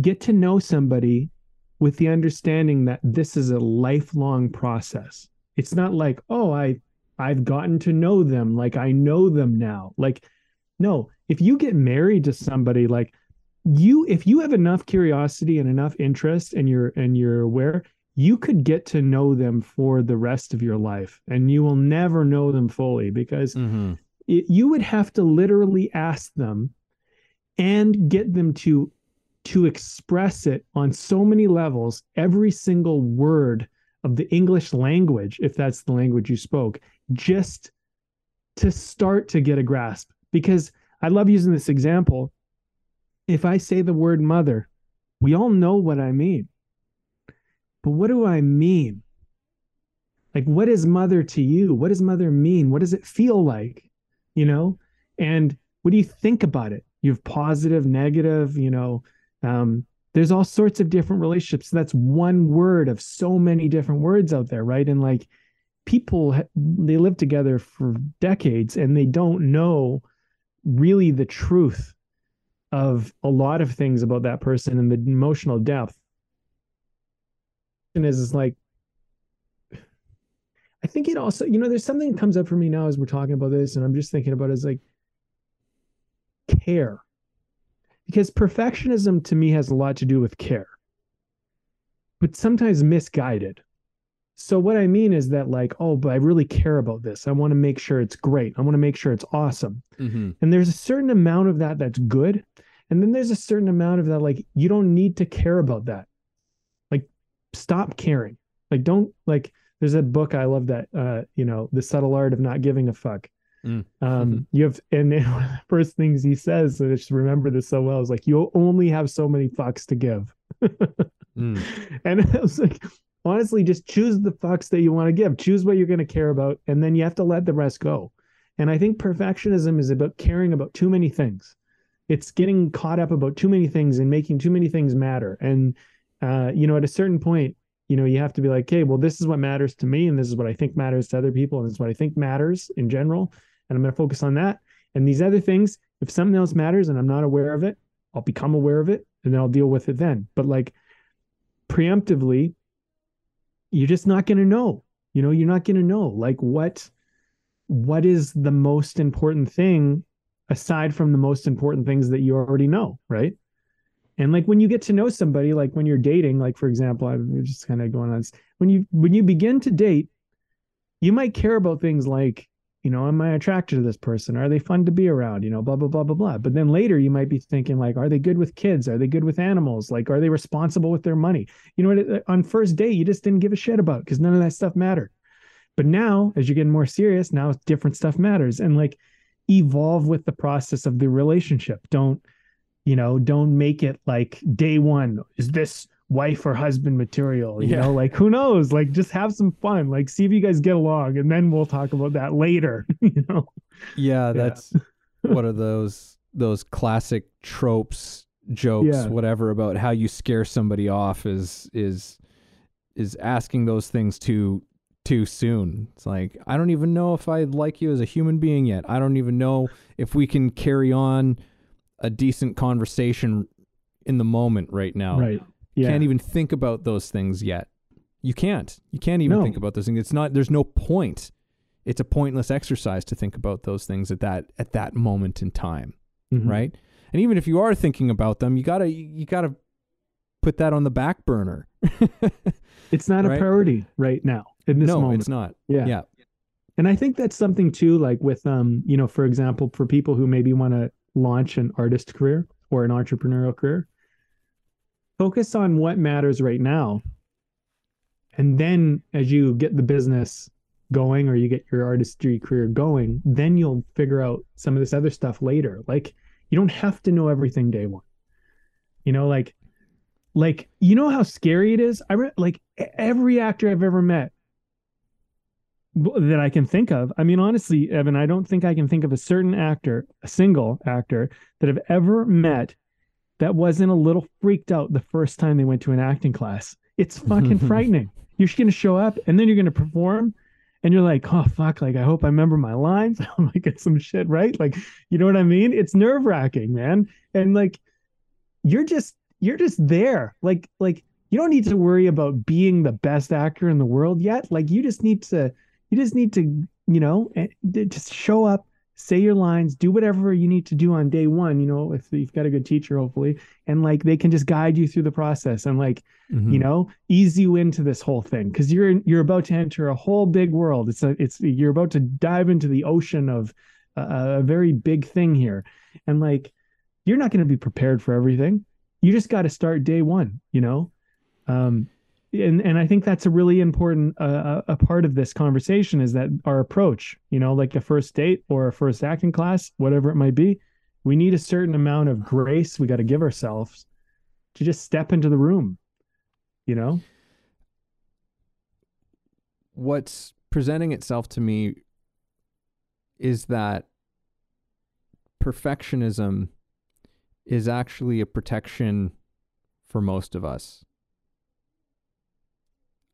get to know somebody with the understanding that this is a lifelong process. It's not like, oh, I I've gotten to know them, like I know them now. Like no, if you get married to somebody, like you, if you have enough curiosity and enough interest and you're and you're aware, you could get to know them for the rest of your life and you will never know them fully because mm-hmm. it, you would have to literally ask them and get them to to express it on so many levels every single word of the english language if that's the language you spoke just to start to get a grasp because I love using this example. If I say the word mother, we all know what I mean. But what do I mean? Like, what is mother to you? What does mother mean? What does it feel like? You know? And what do you think about it? You have positive, negative, you know, um, there's all sorts of different relationships. That's one word of so many different words out there, right? And like people, they live together for decades and they don't know really the truth of a lot of things about that person and the emotional depth. Is, is like, I think it also, you know, there's something that comes up for me now as we're talking about this, and I'm just thinking about it as like care. Because perfectionism to me has a lot to do with care, but sometimes misguided. So what I mean is that like, oh, but I really care about this. I want to make sure it's great. I want to make sure it's awesome. Mm-hmm. And there's a certain amount of that that's good. And then there's a certain amount of that like you don't need to care about that. Stop caring. Like don't like there's a book I love that uh you know, The Subtle Art of Not Giving a Fuck. Mm. Um [LAUGHS] you have and [LAUGHS] one of the first things he says, and I just remember this so well, is like you only have so many fucks to give. [LAUGHS] Mm. And I was like, honestly, just choose the fucks that you want to give. Choose what you're going to care about, and then you have to let the rest go. And I think perfectionism is about caring about too many things. It's getting caught up about too many things and making too many things matter. And uh, you know, at a certain point, you know, you have to be like, okay, well, this is what matters to me, and this is what I think matters to other people, and this is what I think matters in general. And I'm going to focus on that. And these other things, if something else matters and I'm not aware of it, I'll become aware of it, and then I'll deal with it then. But like preemptively, you're just not going to know. You know, you're not going to know like what what is the most important thing aside from the most important things that you already know, right? And like when you get to know somebody, like when you're dating, like for example, I'm just kind of going on. When you when you begin to date, you might care about things like, you know, am I attracted to this person? Are they fun to be around? You know, blah blah blah blah blah. But then later, you might be thinking like, are they good with kids? Are they good with animals? Like, are they responsible with their money? You know what? Uh, on first date, you just didn't give a shit about because none of that stuff mattered. But now, as you're getting more serious, now different stuff matters, and like evolve with the process of the relationship. Don't you know don't make it like day one is this wife or husband material you Yeah. know like who knows like just have some fun like see if you guys get along and then we'll talk about that later [LAUGHS] you know Yeah, that's one of those those classic tropes, jokes, Yeah. whatever about how you scare somebody off is is is asking those things too too soon. It's like I don't even know if I like you as a human being yet. I don't even know if we can carry on a decent conversation in the moment right now. right yeah Can't even think about those things yet. You can't. You can't even No. think about those things. It's not there's no point. It's a pointless exercise to think about those things at that at that moment in time, Mhm. right? And even if you are thinking about them, you got to you got to put that on the back burner. [LAUGHS] it's not a priority right now in this no, moment it's not. yeah Yeah. and i think that's something too like with um you know for example for people who maybe want to launch an artist career or an entrepreneurial career. Focus on what matters right now. And then as you get the business going or you get your artistry career going then you'll figure out some of this other stuff later. Like you don't have to know everything day one. You know like like you know how scary it is? I re- like every actor i've ever met that i can think of. I mean honestly evan i don't think i can think of a certain actor a single actor that i've ever met that wasn't a little freaked out the first time they went to an acting class. It's fucking [LAUGHS] frightening. You're just going to show up and then you're going to perform and you're like oh fuck like i hope i remember my lines. [LAUGHS] I might get some shit right. Like you know what i mean? It's nerve wracking man. And like you're just you're just there. Like like you don't need to worry about being the best actor in the world yet. Like you just need to you just need to you know eh, just show up say your lines do whatever you need to do on day one you know if you've got a good teacher hopefully and like they can just guide you through the process and like Mhm. you know ease you into this whole thing because you're you're about to enter a whole big world. It's a it's you're about to dive into the ocean of a, a very big thing here. And like you're not going to be prepared for everything. You just got to start day one you know? Um and and i think that's a really important uh, a a part of this conversation is that our approach you know like a first date or a first acting class whatever it might be we need a certain amount of grace we got to give ourselves to just step into the room you know what's presenting itself to me is that perfectionism is actually a protection for most of us.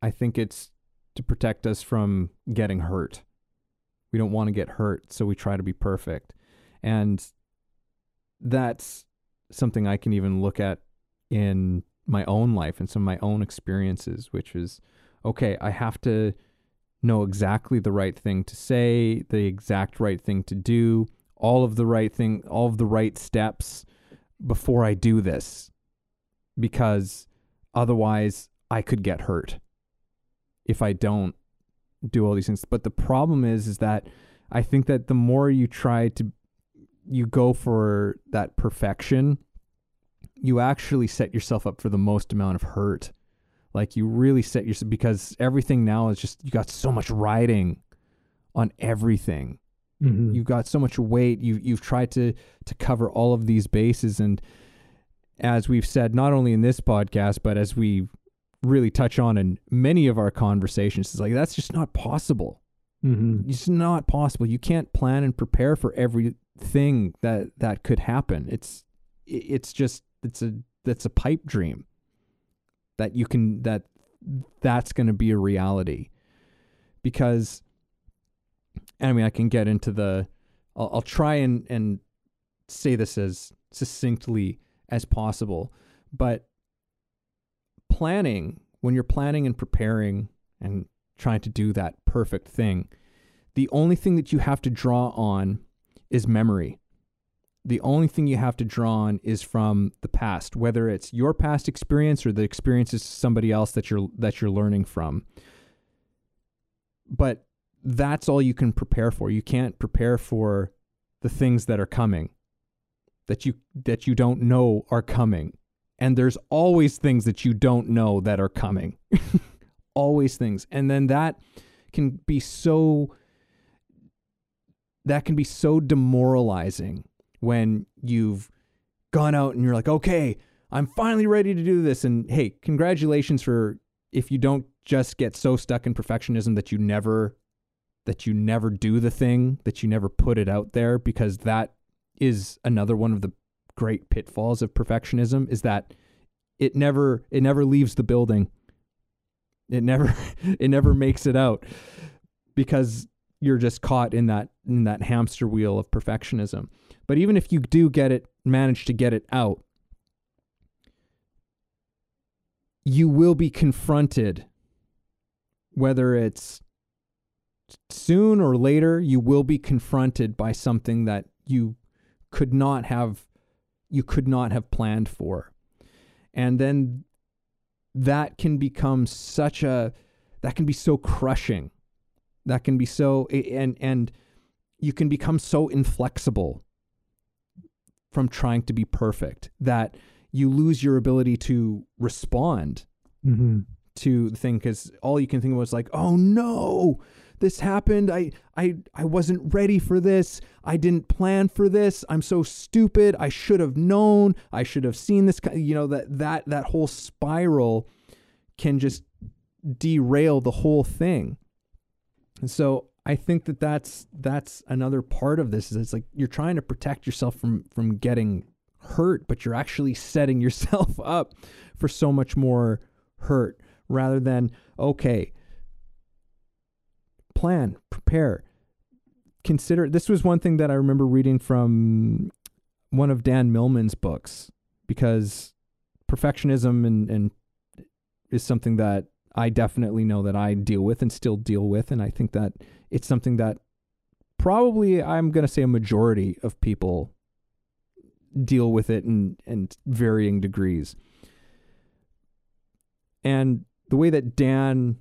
I think it's to protect us from getting hurt. We don't want to get hurt, so we try to be perfect. And that's something I can even look at in my own life and some of my own experiences, which is okay, I have to know exactly the right thing to say, the exact right thing to do, all of the right thing, all of the right steps before I do this because otherwise I could get hurt if I don't do all these things. But the problem is is that I think that the more you try to you go for that perfection, you actually set yourself up for the most amount of hurt. Like you really set yourself because everything now is just you got so much riding on everything. Mhm. You've got so much weight. You you've tried to to cover all of these bases and as we've said not only in this podcast but as we really touch on in many of our conversations is like that's just not possible. Mhm. It's not possible. You can't plan and prepare for everything that that could happen. It's it's just it's a that's a pipe dream that you can that that's going to be a reality because I mean I can get into the I'll, I'll try and and say this as succinctly as possible but planning when you're planning and preparing and trying to do that perfect thing the only thing that you have to draw on is memory. The only thing you have to draw on is from the past whether it's your past experience or the experiences of somebody else that you're that you're learning from. But that's all you can prepare for. You can't prepare for the things that are coming that you that you don't know are coming and there's always things that you don't know that are coming. [LAUGHS] Always things. And then that can be so that can be so demoralizing when you've gone out and you're like okay i'm finally ready to do this. And hey congratulations for if you don't just get so stuck in perfectionism that you never that you never do the thing that you never put it out there because that is another one of the great pitfalls of perfectionism is that it never it never leaves the building. It never [LAUGHS] it never makes it out because you're just caught in that in that hamster wheel of perfectionism. But even if you do get it manage to get it out you will be confronted whether it's soon or later you will be confronted by something that you could not have you could not have planned for. And then that can become such a that can be so crushing. That can be so and and you can become so inflexible from trying to be perfect that you lose your ability to respond Mhm. to the thing because all you can think of is like, oh no, this happened. I I I wasn't ready for this. I didn't plan for this. I'm so stupid. I should have known. I should have seen this. You know that that that whole spiral can just derail the whole thing. And so I think that that's that's another part of this is it's like you're trying to protect yourself from from getting hurt, but you're actually setting [LAUGHS] yourself up for so much more hurt rather than okay plan prepare consider this was one thing that i remember reading from one of dan millman's books because perfectionism and, and is something that i definitely know that i deal with and still deal with and i think that it's something that probably i'm going to say a majority of people deal with it in, in varying degrees. And the way that Dan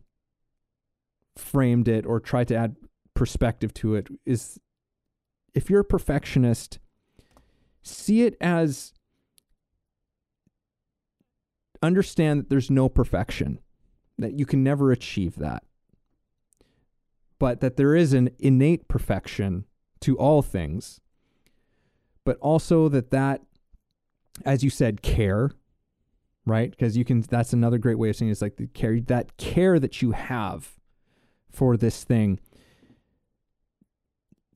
framed it or tried to add perspective to it is if you're a perfectionist, see it as understand that there's no perfection, that you can never achieve that, but that there is an innate perfection to all things, but also that that, as you said, care right? Because you can. That's another great way of saying it, is like the care that care that you have for this thing.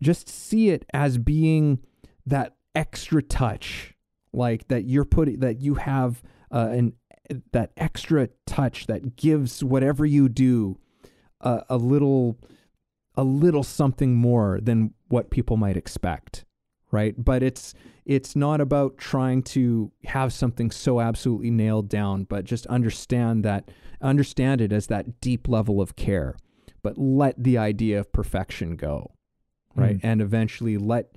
Just see it as being that extra touch, like that you're putting that you have uh, an that extra touch that gives whatever you do a, a little a little something more than what people might expect right but it's it's not about trying to have something so absolutely nailed down but just understand that understand it as that deep level of care but let the idea of perfection go. Right. Mm. And eventually let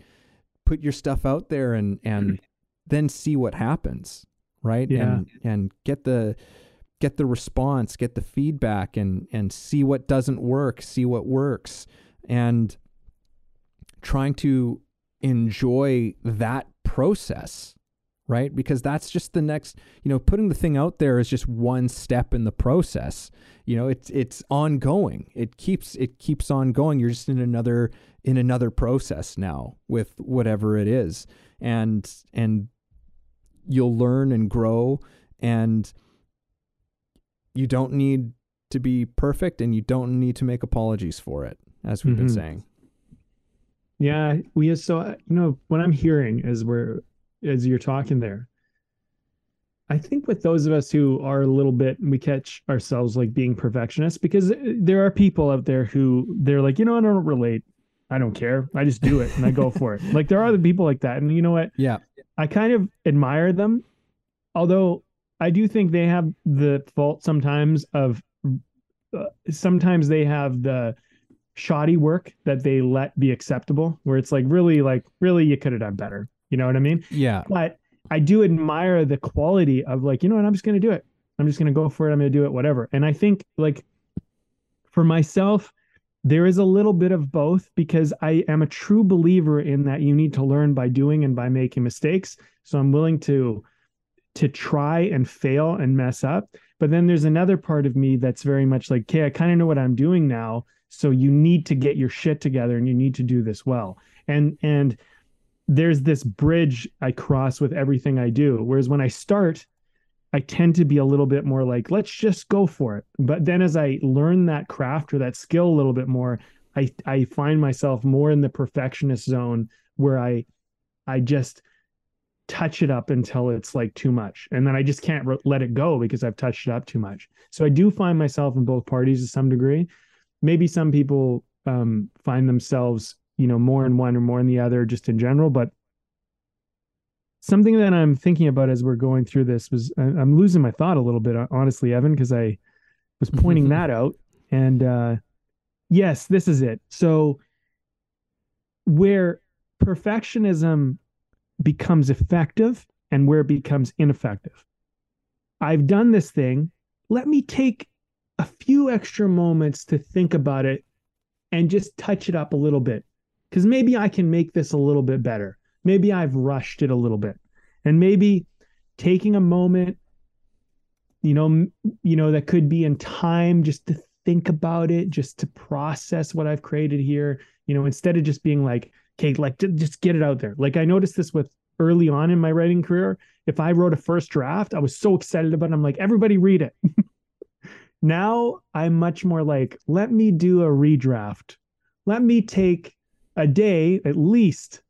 put your stuff out there and and [CLEARS THROAT] then see what happens. Right. Yeah. And and get the get the response, get the feedback and and see what doesn't work, see what works. And trying to enjoy that process right? Because that's just the next you know putting the thing out there is just one step in the process. You know it's it's ongoing. It keeps it keeps on going. You're just in another in another process now with whatever it is. And and you'll learn and grow and you don't need to be perfect and you don't need to make apologies for it as we've been Mhm. saying. Yeah, we so you know what I'm hearing is we're as you're talking there. I think with those of us who are a little bit we catch ourselves like being perfectionists because there are people out there who they're like, you know, I don't relate. I don't care. I just do it and I go [LAUGHS] for it. Like there are the people like that and you know what? yeah I kind of admire them, although I do think they have the fault sometimes of uh, sometimes they have the shoddy work that they let be acceptable, where it's like really, like really, you could have done better. You know what I mean? yeah But I do admire the quality of like, you know what? I'm just going to do it. I'm just going to go for it. I'm going to do it, whatever. And I think like for myself, there is a little bit of both because I am a true believer in that you need to learn by doing and by making mistakes. So I'm willing to to try and fail and mess up. But then there's another part of me that's very much like, okay, I kind of know what I'm doing now. So you need to get your shit together and you need to do this well. And and there's this bridge I cross with everything I do. Whereas when I start, I tend to be a little bit more like, let's just go for it. But then as I learn that craft or that skill a little bit more, I I find myself more in the perfectionist zone where I I just touch it up until it's like too much and then I just can't re- let it go because I've touched it up too much. So I do find myself in both parties to some degree. Maybe some people um, find themselves, you know, more in one or more in the other just in general, but something that I'm thinking about as we're going through this was I'm losing my thought a little bit, honestly, Evan, because I was pointing that out. And uh, yes, this is it. So, where perfectionism becomes effective and where it becomes ineffective. I've done this thing. Let me take a few extra moments to think about it and just touch it up a little bit because maybe I can make this a little bit better maybe I've rushed it a little bit. And maybe taking a moment, you know, you know, that could be in time just to think about it, just to process what I've created here, you know, instead of just being like, okay, like just get it out there. Like I noticed this with early on in my writing career. If I wrote a first draft, I was so excited about it. I'm like, everybody read it. [LAUGHS] now I'm much more like, let me do a redraft. Let me take a day at least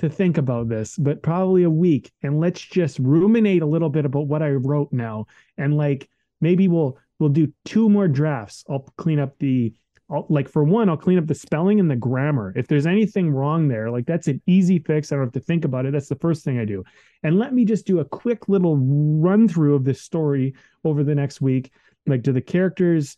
to think about this, but probably a week. And let's just ruminate a little bit about what I wrote now. And like maybe we'll we'll do two more drafts. I'll clean up the I'll, like for one, I'll clean up the spelling and the grammar. If there's anything wrong there, like that's an easy fix. I don't have to think about it. That's the first thing I do. And let me just do a quick little run through of this story over the next week. Like, do the characters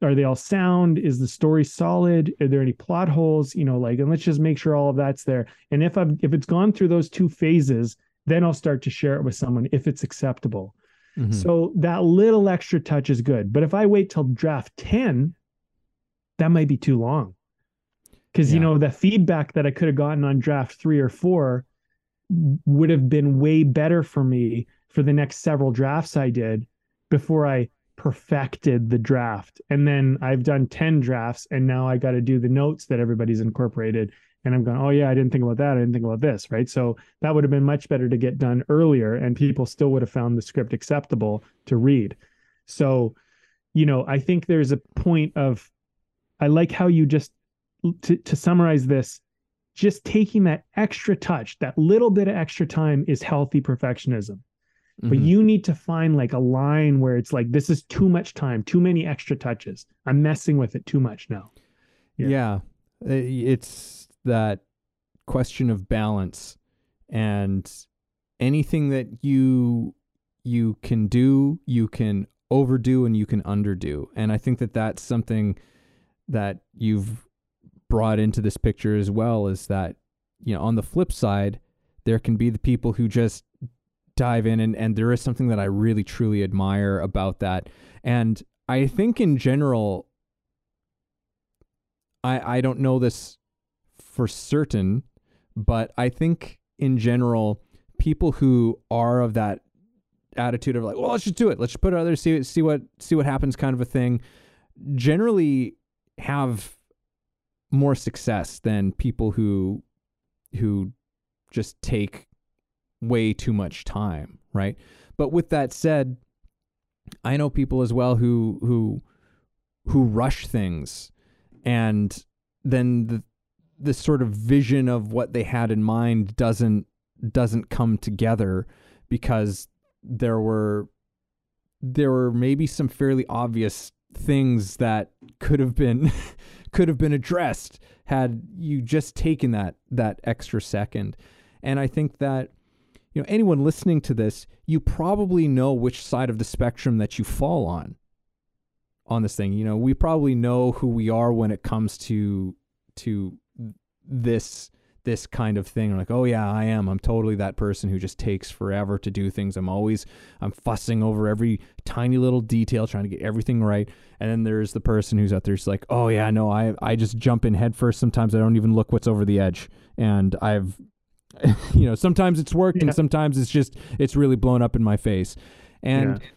are they all sound? Is the story solid? Are there any plot holes? You know like and let's just make sure all of that's there. And if i've if it's gone through those two phases then i'll start to share it with someone if it's acceptable. Mhm. so that little extra touch is good. But if i wait till draft 10 that might be too long. Because you know the feedback that i could have gotten on draft three or four would have been way better for me for the next several drafts i did before i perfected the draft. And then I've done 10 drafts and now I got to do the notes that everybody's incorporated. And I'm going, oh, yeah, I didn't think about that. I didn't think about this. Right. So that would have been much better to get done earlier and people still would have found the script acceptable to read. So, you know, I think there's a point of, I like how you just, to, to summarize this, just taking that extra touch, that little bit of extra time is healthy perfectionism but Mhm. you need to find like a line where it's like this is too much time too many extra touches i'm messing with it too much now Yeah. yeah. It's that question of balance and anything that you you can do you can overdo and you can underdo and i think that that's something that you've brought into this picture as well is that you know on the flip side there can be the people who just dive in and, and there is something that I really truly admire about that. And I think in general I I don't know this for certain, but I think in general people who are of that attitude of like, well, let's just do it. Let's just put it out there, see see what see what happens kind of a thing, generally have more success than people who who just take way too much time, right? But with that said, I know people as well who who who rush things and then the the sort of vision of what they had in mind doesn't doesn't come together because there were there were maybe some fairly obvious things that could have been [LAUGHS] could have been addressed had you just taken that that extra second. And I think that you know anyone listening to this, you probably know which side of the spectrum that you fall on on this thing. You know, we probably know who we are when it comes to to this this kind of thing. Like oh yeah i am. I'm totally that person who just takes forever to do things. I'm always i'm fussing over every tiny little detail trying to get everything right. And then there's the person who's out there just like oh yeah no i i just jump in head first sometimes. I don't even look what's over the edge. And i've [LAUGHS] you know sometimes it's worked yeah. and sometimes it's just it's really blown up in my face and yeah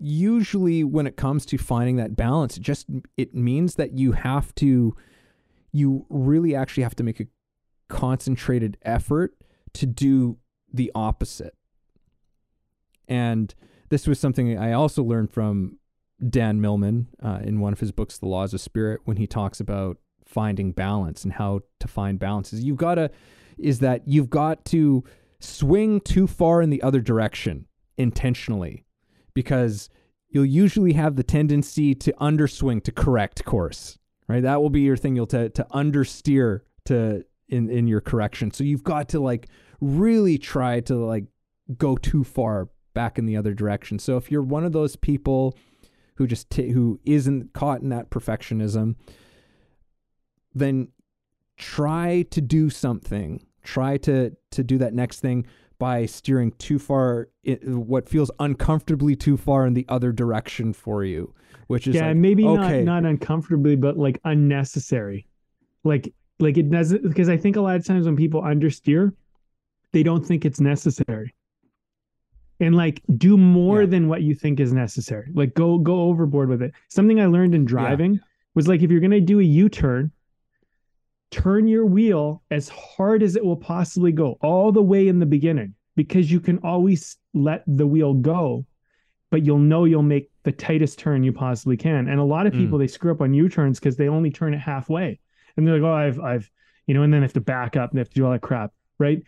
usually when it comes to finding that balance it just it means that you have to you really actually have to make a concentrated effort to do the opposite. And this was something I also learned from Dan Millman uh, in one of his books, The Laws of Spirit, when he talks about finding balance and how to find balance. Is you've got to is that you've got to swing too far in the other direction intentionally because you'll usually have the tendency to underswing to correct course right? That will be your thing. You'll to to understeer to in in your correction. So you've got to like really try to like go too far back in the other direction. So if you're one of those people who just t- who isn't caught in that perfectionism, then try to do something. Try to to do that next thing by steering too far, what feels uncomfortably too far in the other direction for you, which is yeah, like, maybe okay. not not uncomfortably, but like unnecessary, like like it doesn't because I think a lot of times when people understeer, they don't think it's necessary, and like do more yeah. than what you think is necessary. Like go go overboard with it. Something I learned in driving yeah. was like if you're gonna do a U turn, your wheel as hard as it will possibly go all the way in the beginning because you can always let the wheel go but you'll know you'll make the tightest turn you possibly can and a lot of hmm. people mm. they screw up on u-turns because they only turn it halfway and they're like oh i've i've you know and then they have to back up and they have to do all that crap right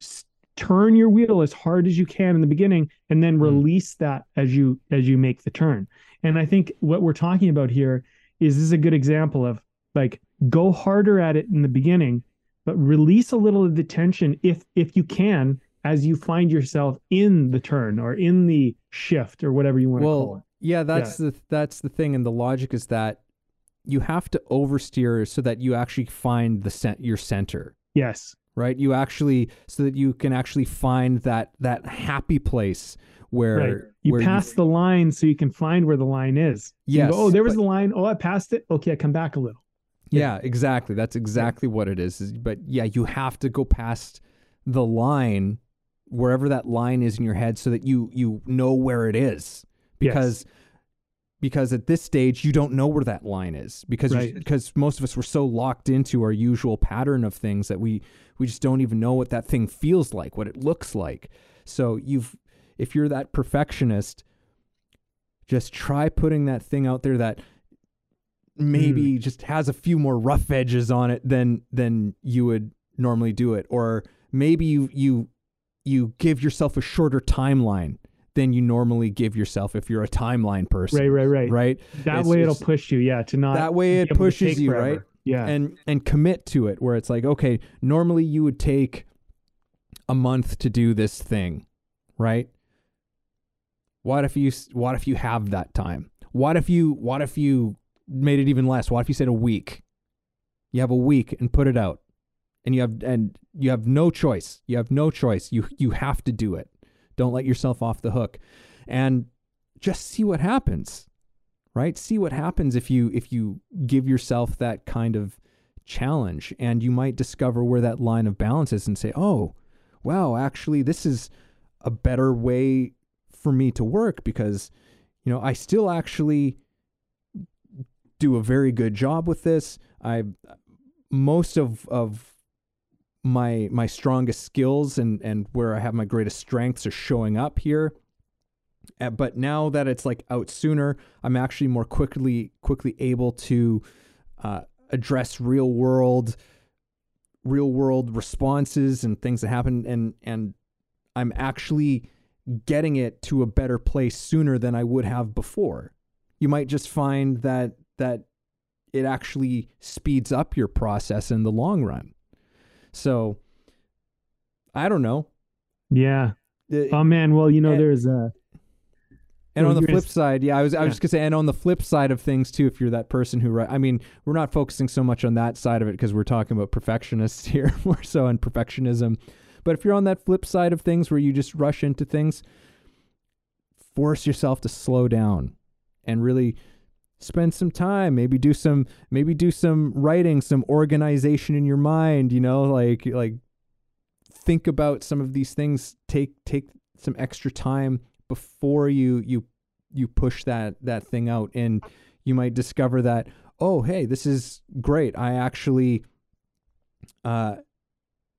S- turn your wheel as hard as you can in the beginning and then mm. release that as you as you make the turn and i think what we're talking about here is this is a good example of like go harder at it in the beginning but release a little of the tension if if you can as you find yourself in the turn or in the shift or whatever you want well, to call it. yeah that's yeah. the that's the thing and the logic is that you have to oversteer so that you actually find the cent- your center. Yes. Right? You actually so that you can actually find that that happy place where right. you where pass you, the line so you can find where the line is. Yes go, oh there was but, the line. Oh i passed it. Okay i come back a little yeah, exactly. That's exactly what it is. But yeah, you have to go past the line wherever that line is in your head so that you you know where it is. Because yes. because at this stage you don't know where that line is because right. because most of us were so locked into our usual pattern of things that we we just don't even know what that thing feels like, what it looks like. So you've if you're that perfectionist, just try putting that thing out there that maybe mm. just has a few more rough edges on it than than you would normally do it. Or maybe you you you give yourself a shorter timeline than you normally give yourself if you're a timeline person. Right right right. Right? That it's, way it'll push you yeah to not that way it pushes you forever. right? Yeah. And and commit to it where it's like okay normally you would take a month to do this thing right? What if you what if you have that time? What if you what if you made it even less? What if you said a week? You have a week and put it out. And you have and you have no choice. You have no choice. You you have to do it. Don't let yourself off the hook. And just see what happens. Right? See what happens if you if you give yourself that kind of challenge and you might discover where that line of balance is and say, "Oh, wow, actually this is a better way for me to work because you know, I still actually do a very good job with this. I most of of my my strongest skills and and where I have my greatest strengths are showing up here. Uh, but now that it's like out sooner, I'm actually more quickly quickly able to uh, address real world real world responses and things that happen and and I'm actually getting it to a better place sooner than I would have before. You might just find that that it actually speeds up your process in the long run. So I don't know. Yeah. oh man, well, you know, and, there's a and on the flip side, yeah, I was I was yeah. just gonna say, and on the flip side of things too, if you're that person who, I mean, we're not focusing so much on that side of it because we're talking about perfectionists [LAUGHS] here, more so on perfectionism. But if you're on that flip side of things where you just rush into things, force yourself to slow down and really spend some time maybe do some maybe do some writing some organization in your mind you know like like think about some of these things take take some extra time before you you you push that that thing out. And you might discover that oh hey this is great. I actually uh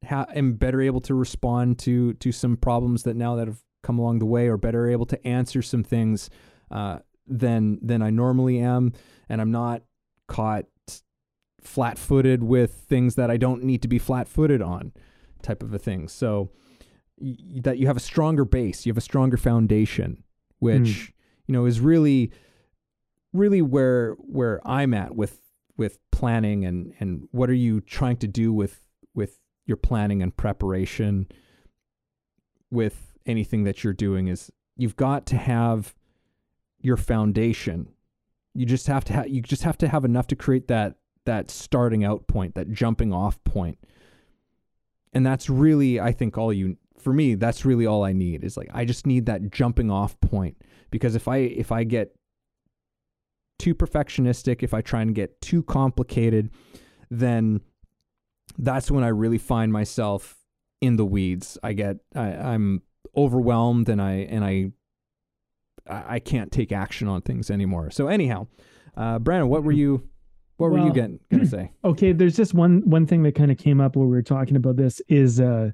ha- am better able to respond to to some problems that now that have come along the way, or better able to answer some things uh, than than I normally am, and I'm not caught flat-footed with things that I don't need to be flat-footed on, type of a thing. So y- that you have a stronger base, you have a stronger foundation, which mm. you know is really really where where I'm at with with planning and and what are you trying to do with with your planning and preparation with anything that you're doing is you've got to have your foundation. You just have to have you just have to have enough to create that that starting out point, that jumping off point. And that's really I think all you for me that's really all I need is like I just need that jumping off point because if I if I get too perfectionistic, if I try and get too complicated, then that's when I really find myself in the weeds. I get I, I'm overwhelmed and I and I I can't take action on things anymore. So anyhow, uh, Brandon, what were you what well, were you getting gonna say? [CLEARS THROAT] Okay, there's just one one thing that kind of came up when we were talking about this is uh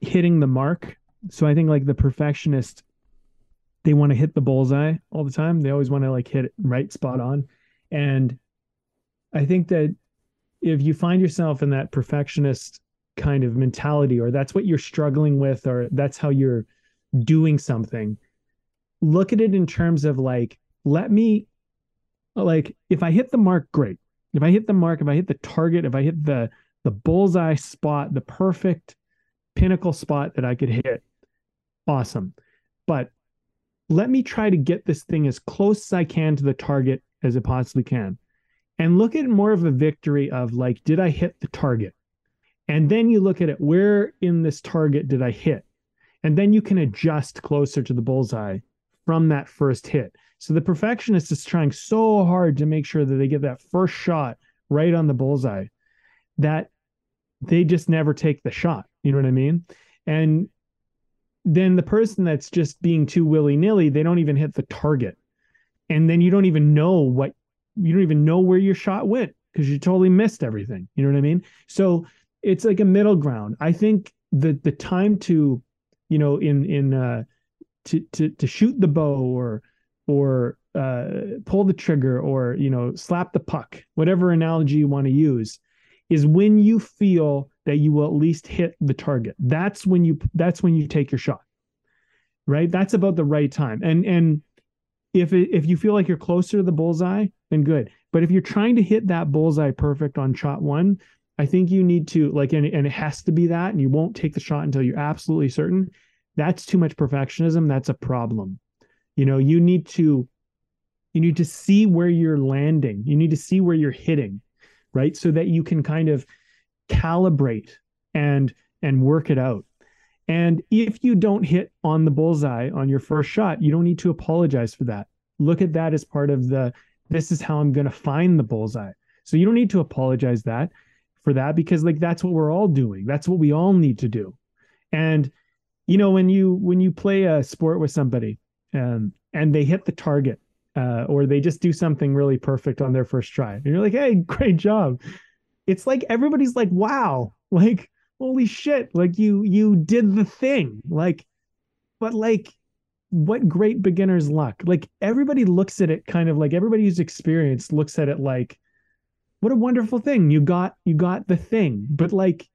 hitting the mark. So I think like the perfectionist they want to hit the bullseye all the time. They always want to like hit it right spot on. And I think that if you find yourself in that perfectionist kind of mentality or that's what you're struggling with or that's how you're doing something look at it in terms of like let me like if i hit the mark great. If i hit the mark if i hit the target if i hit the the bullseye spot the perfect pinnacle spot that i could hit awesome. But let me try to get this thing as close as i can to the target as it possibly can. And look at more of a victory of like did i hit the target? And then you look at it where in this target did I hit? And then you can adjust closer to the bullseye from that first hit. So the perfectionist is trying so hard to make sure that they get that first shot right on the bullseye that they just never take the shot. You know what I mean? And then the person that's just being too willy nilly, they don't even hit the target. And then you don't even know what, you don't even know where your shot went because you totally missed everything. You know what I mean? So it's like a middle ground. I think the the time to, you know, in in uh, to to to shoot the bow or or uh, pull the trigger or you know slap the puck, whatever analogy you want to use, is when you feel that you will at least hit the target. That's when you that's when you take your shot. Right? That's about the right time. And and if it, if you feel like you're closer to the bullseye, then good. But if you're trying to hit that bullseye perfect on shot one, I think you need to like, and, and it has to be that, and you won't take the shot until you're absolutely certain. That's too much perfectionism. That's a problem. You know, you need to, You need to see where you're landing. You need to see where you're hitting, right? So that you can kind of calibrate and and work it out. And if you don't hit on the bullseye on your first shot, you don't need to apologize for that. Look at that as part of the this is how I'm going to find the bullseye. So you don't need to apologize that for that because like that's what we're all doing. That's what we all need to do. And you know when you when you play a sport with somebody um, and they hit the target uh, or they just do something really perfect on their first try and you're like hey [LAUGHS] great job. It's like everybody's like wow like holy shit like you you did the thing. Like but like what great beginner's luck. Like everybody looks at it kind of like everybody who's experienced looks at it like what a wonderful thing. You got you got the thing. But like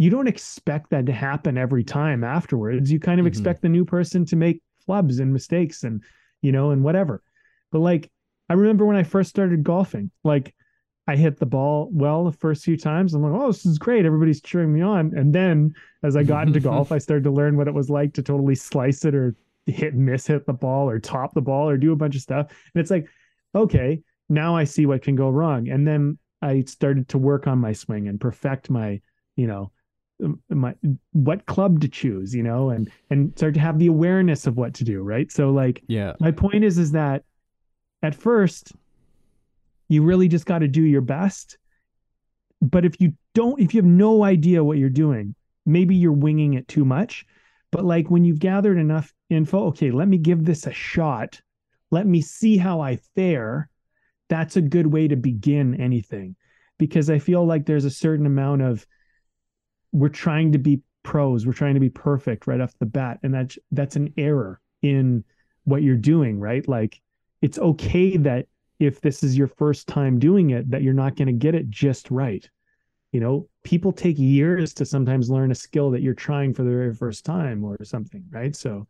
you don't expect that to happen every time afterwards. You kind of mm-hmm. expect the new person to make flubs and mistakes and, you know, and whatever. But like, I remember when I first started golfing, like I hit the ball well the first few times. I'm like, oh, this is great. Everybody's cheering me on. And then as I got into golf, [LAUGHS] I started to learn what it was like to totally slice it or hit and miss hit the ball or top the ball or do a bunch of stuff. And it's like, okay, now I see what can go wrong. And then I started to work on my swing and perfect my, you know, Um, my what club to choose you know and and start to have the awareness of what to do right? So like yeah. my point is is that at first you really just got to do your best. But if you don't if you have no idea what you're doing maybe you're winging it too much. But like when you've gathered enough info okay let me give this a shot. Let me see how i fare. That's a good way to begin anything. Because i feel like there's a certain amount of we're trying to be pros we're trying to be perfect right off the bat and that's that's an error in what you're doing right? Like it's okay that if this is your first time doing it that you're not going to get it just right. You know people take years to sometimes learn a skill that you're trying for the very first time or something right? So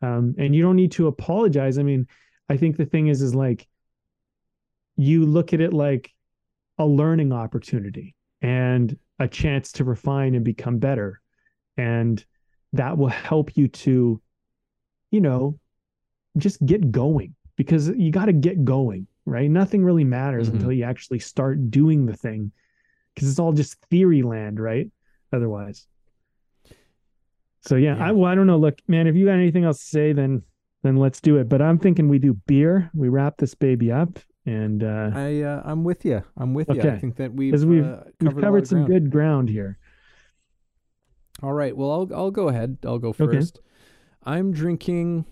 um and you don't need to apologize. I mean i think the thing is is like you look at it like a learning opportunity. And a chance to refine and become better. And that will help you to, you know, just get going because you got to get going, right? Nothing really matters mm-hmm. until you actually start doing the thing because it's all just theory land, right? Otherwise. So yeah, yeah. I well, I don't know. Look, man, if you got anything else to say, then then let's do it. But I'm thinking we do beer. We wrap this baby up, and uh, I uh, I'm with you. I'm with okay. you. I think that we've we've, uh, we've covered some ground. good ground here. All right. Well, I'll I'll go ahead. I'll go first. Okay. I'm drinking.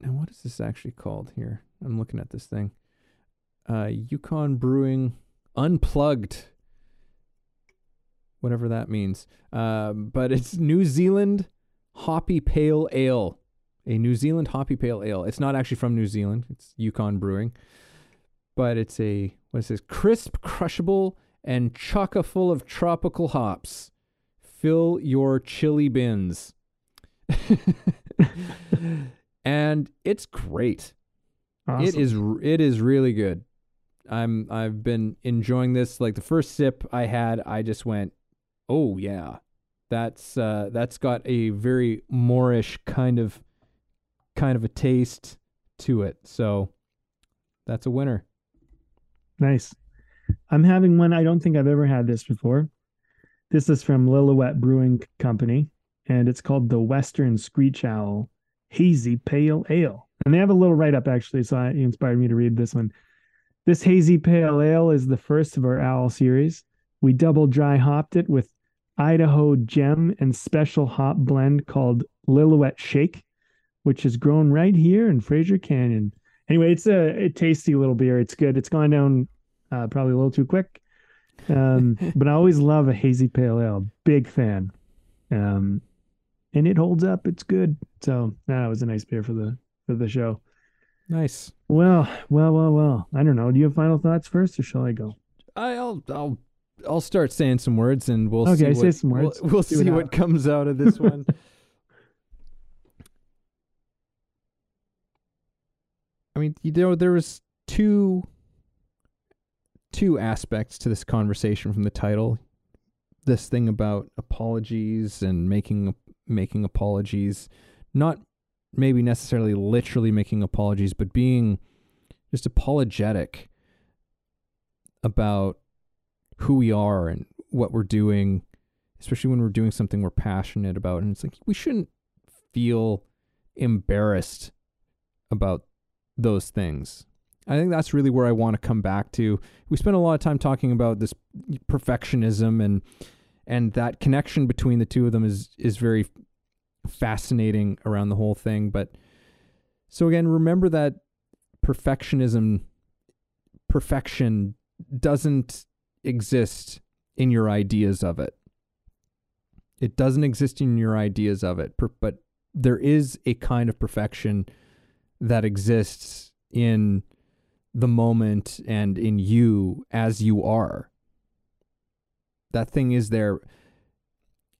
Now, what is this actually called here? I'm looking at this thing. Uh, Yukon Brewing Unplugged. Whatever that means. Um, but it's New Zealand Hoppy Pale Ale a New Zealand hoppy pale ale. It's not actually from New Zealand. It's Yukon Brewing, but it's a what is this? Crisp, crushable, and chocker full of tropical hops. Fill your chili bins. [LAUGHS] and it's great. Awesome. It is it is really good. I'm I've been enjoying this. Like the first sip I had, I just went, "Oh yeah." That's uh that's got a very moreish kind of kind of a taste to it. So that's a winner. Nice. I'm having one. I don't think I've ever had this before. This is from Lillooet Brewing Company, and it's called the Western Screech Owl Hazy Pale Ale. And they have a little write up actually, so it inspired me to read this one. This Hazy Pale Ale is the first of our Owl series. We double dry hopped it with Idaho Gem and special hop blend called Lillooet Shake which is grown right here in Fraser Canyon. Anyway, it's a, a tasty little beer. It's good. It's gone down uh, probably a little too quick, um, [LAUGHS] but I always love a hazy pale ale. Big fan, um, and it holds up. It's good. So that was a nice beer for the for the show. Nice. Well, well, well, well. I don't know. Do you have final thoughts first, or shall I go? I'll I'll I'll start saying some words, and we'll okay, see. What, some words. We'll, we'll see, what, what comes out of this one. [LAUGHS] I mean, you know, there was two two aspects to this conversation from the title. This thing about apologies and making making apologies, not maybe necessarily literally making apologies, but being just apologetic about who we are and what we're doing, especially when we're doing something we're passionate about. And it's like we shouldn't feel embarrassed about those things. I think that's really where I want to come back to. We spent a lot of time talking about this perfectionism and and that connection between the two of them is is very fascinating around the whole thing, but so again, remember that perfectionism perfection doesn't exist in your ideas of it. It doesn't exist in your ideas of it, but there is a kind of perfection that exists in the moment and in you as you are. That thing is there.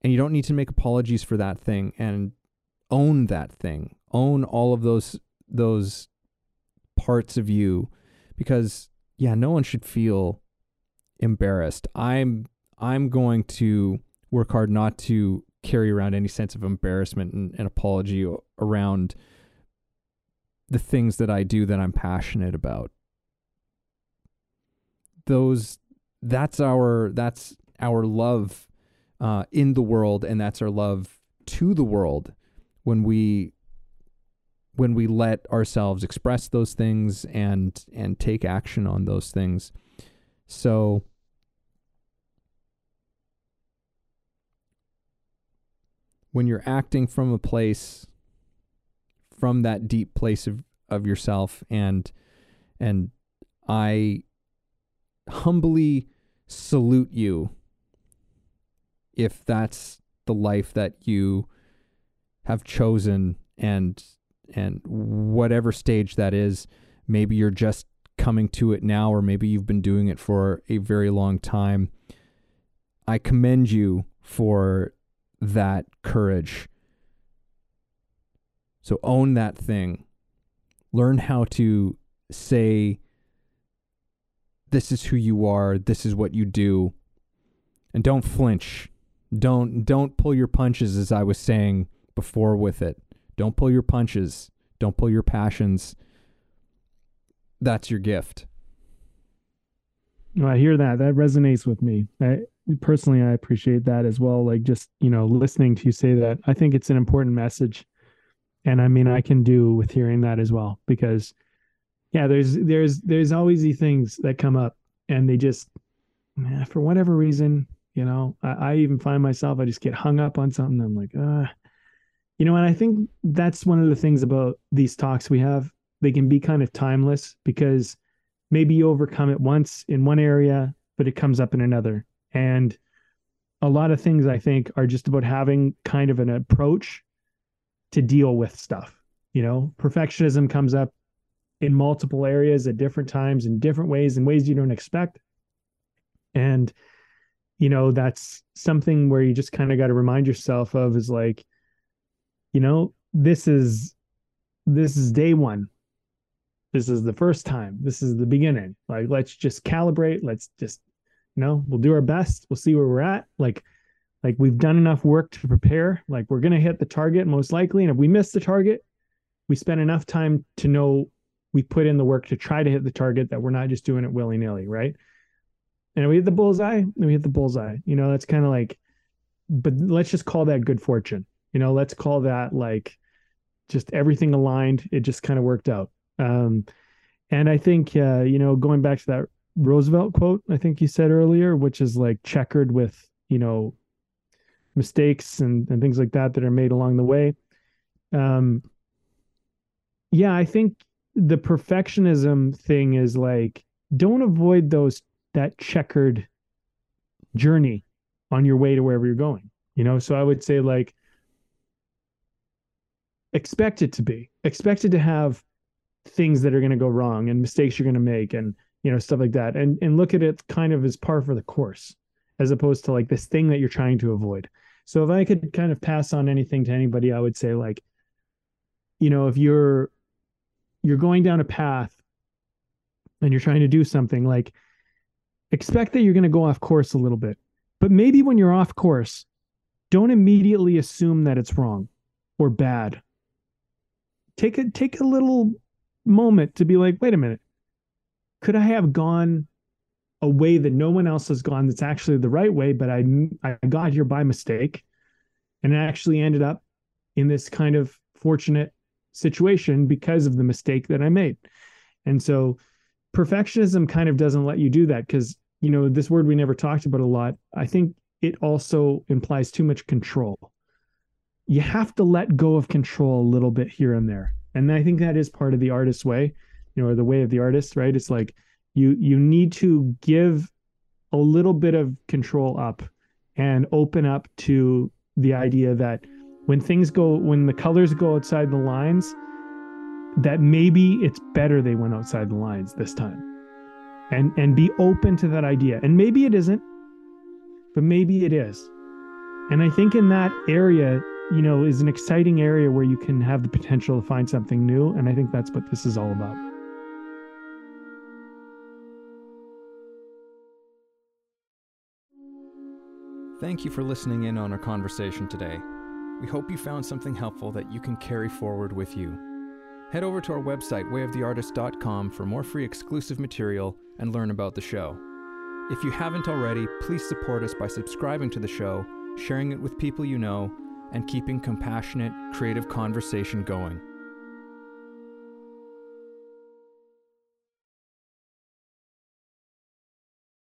And you don't need to make apologies for that thing and own that thing. Own all of those those parts of you because yeah, no one should feel embarrassed. I'm I'm going to work hard not to carry around any sense of embarrassment and, and apology around the things that I do that I'm passionate about. Those that's our that's our love uh, in the world, and that's our love to the world when we when we let ourselves express those things and and take action on those things. So when you're acting from a place from that deep place of, of yourself. And and I humbly salute you if that's the life that you have chosen and and whatever stage that is maybe you're just coming to it now or maybe you've been doing it for a very long time. I commend you for that courage so own that thing learn how to say this is who you are this is what you do and don't flinch don't don't pull your punches as I was saying before with it. Don't pull your punches. Don't pull your passions. That's your gift. I hear that. That resonates with me. I personally I appreciate that as well. Like just, you know, listening to you say that. I think it's an important message. And I mean I can do with hearing that as well because yeah, there's there's there's always these things that come up and they just for whatever reason you know, I, I even find myself, I just get hung up on something. I'm like, ah, you know, and I think that's one of the things about these talks we have. They can be kind of timeless because maybe you overcome it once in one area, but it comes up in another. And a lot of things I think are just about having kind of an approach to deal with stuff. You know, perfectionism comes up in multiple areas at different times in different ways in ways you don't expect. And you know that's something where you just kind of got to remind yourself of is like you know this is this is day one. This is the first time. This is the beginning. Like let's just calibrate. Let's just you know we'll do our best. We'll see where we're at. Like like we've done enough work to prepare like we're going to hit the target most likely and if we miss the target we spend enough time to know we put in the work to try to hit the target that we're not just doing it willy-nilly right and we hit the bullseye, and we hit the bullseye. You know, that's kind of like, but let's just call that good fortune. You know, let's call that like just everything aligned. It just kind of worked out. Um, and I think, uh, you know, going back to that Roosevelt quote, I think you said earlier, which is like checkered with, you know, mistakes and, and things like that that are made along the way. Um, yeah, I think the perfectionism thing is like, don't avoid those that checkered journey on your way to wherever you're going you know? So i would say like expect it to be. Expected to have things that are going to go wrong and mistakes you're going to make and you know stuff like that. And and look at it kind of as par for the course as opposed to like this thing that you're trying to avoid so if i could kind of pass on anything to anybody i would say like you know if you're you're going down a path and you're trying to do something like expect that you're going to go off course a little bit. But maybe when you're off course, don't immediately assume that it's wrong or bad. take a take a little moment to be like, wait a minute, could I have gone a way that no one else has gone that's actually the right way, but I I got here by mistake, and it actually ended up in this kind of fortunate situation because of the mistake that I made. And so perfectionism kind of doesn't let you do that because you know this word we never talked about a lot. I think it also implies too much control. You have to let go of control a little bit here and there. And I think that is part of the artist's way, you know, or the way of the artist, right? It's like you you need to give a little bit of control up and open up to the idea that when things go when the colors go outside the lines that maybe it's better they went outside the lines this time. And and be open to that idea. And maybe it isn't but maybe it is. And i think in that area you know is an exciting area where you can have the potential to find something new. And i think that's what this is all about Thank you for listening in on our conversation today. We hope you found something helpful that you can carry forward with you. Head over to our website, wayoftheartist.com, for more free exclusive material and learn about the show. If you haven't already, please support us by subscribing to the show, sharing it with people you know, and keeping compassionate, creative conversation going.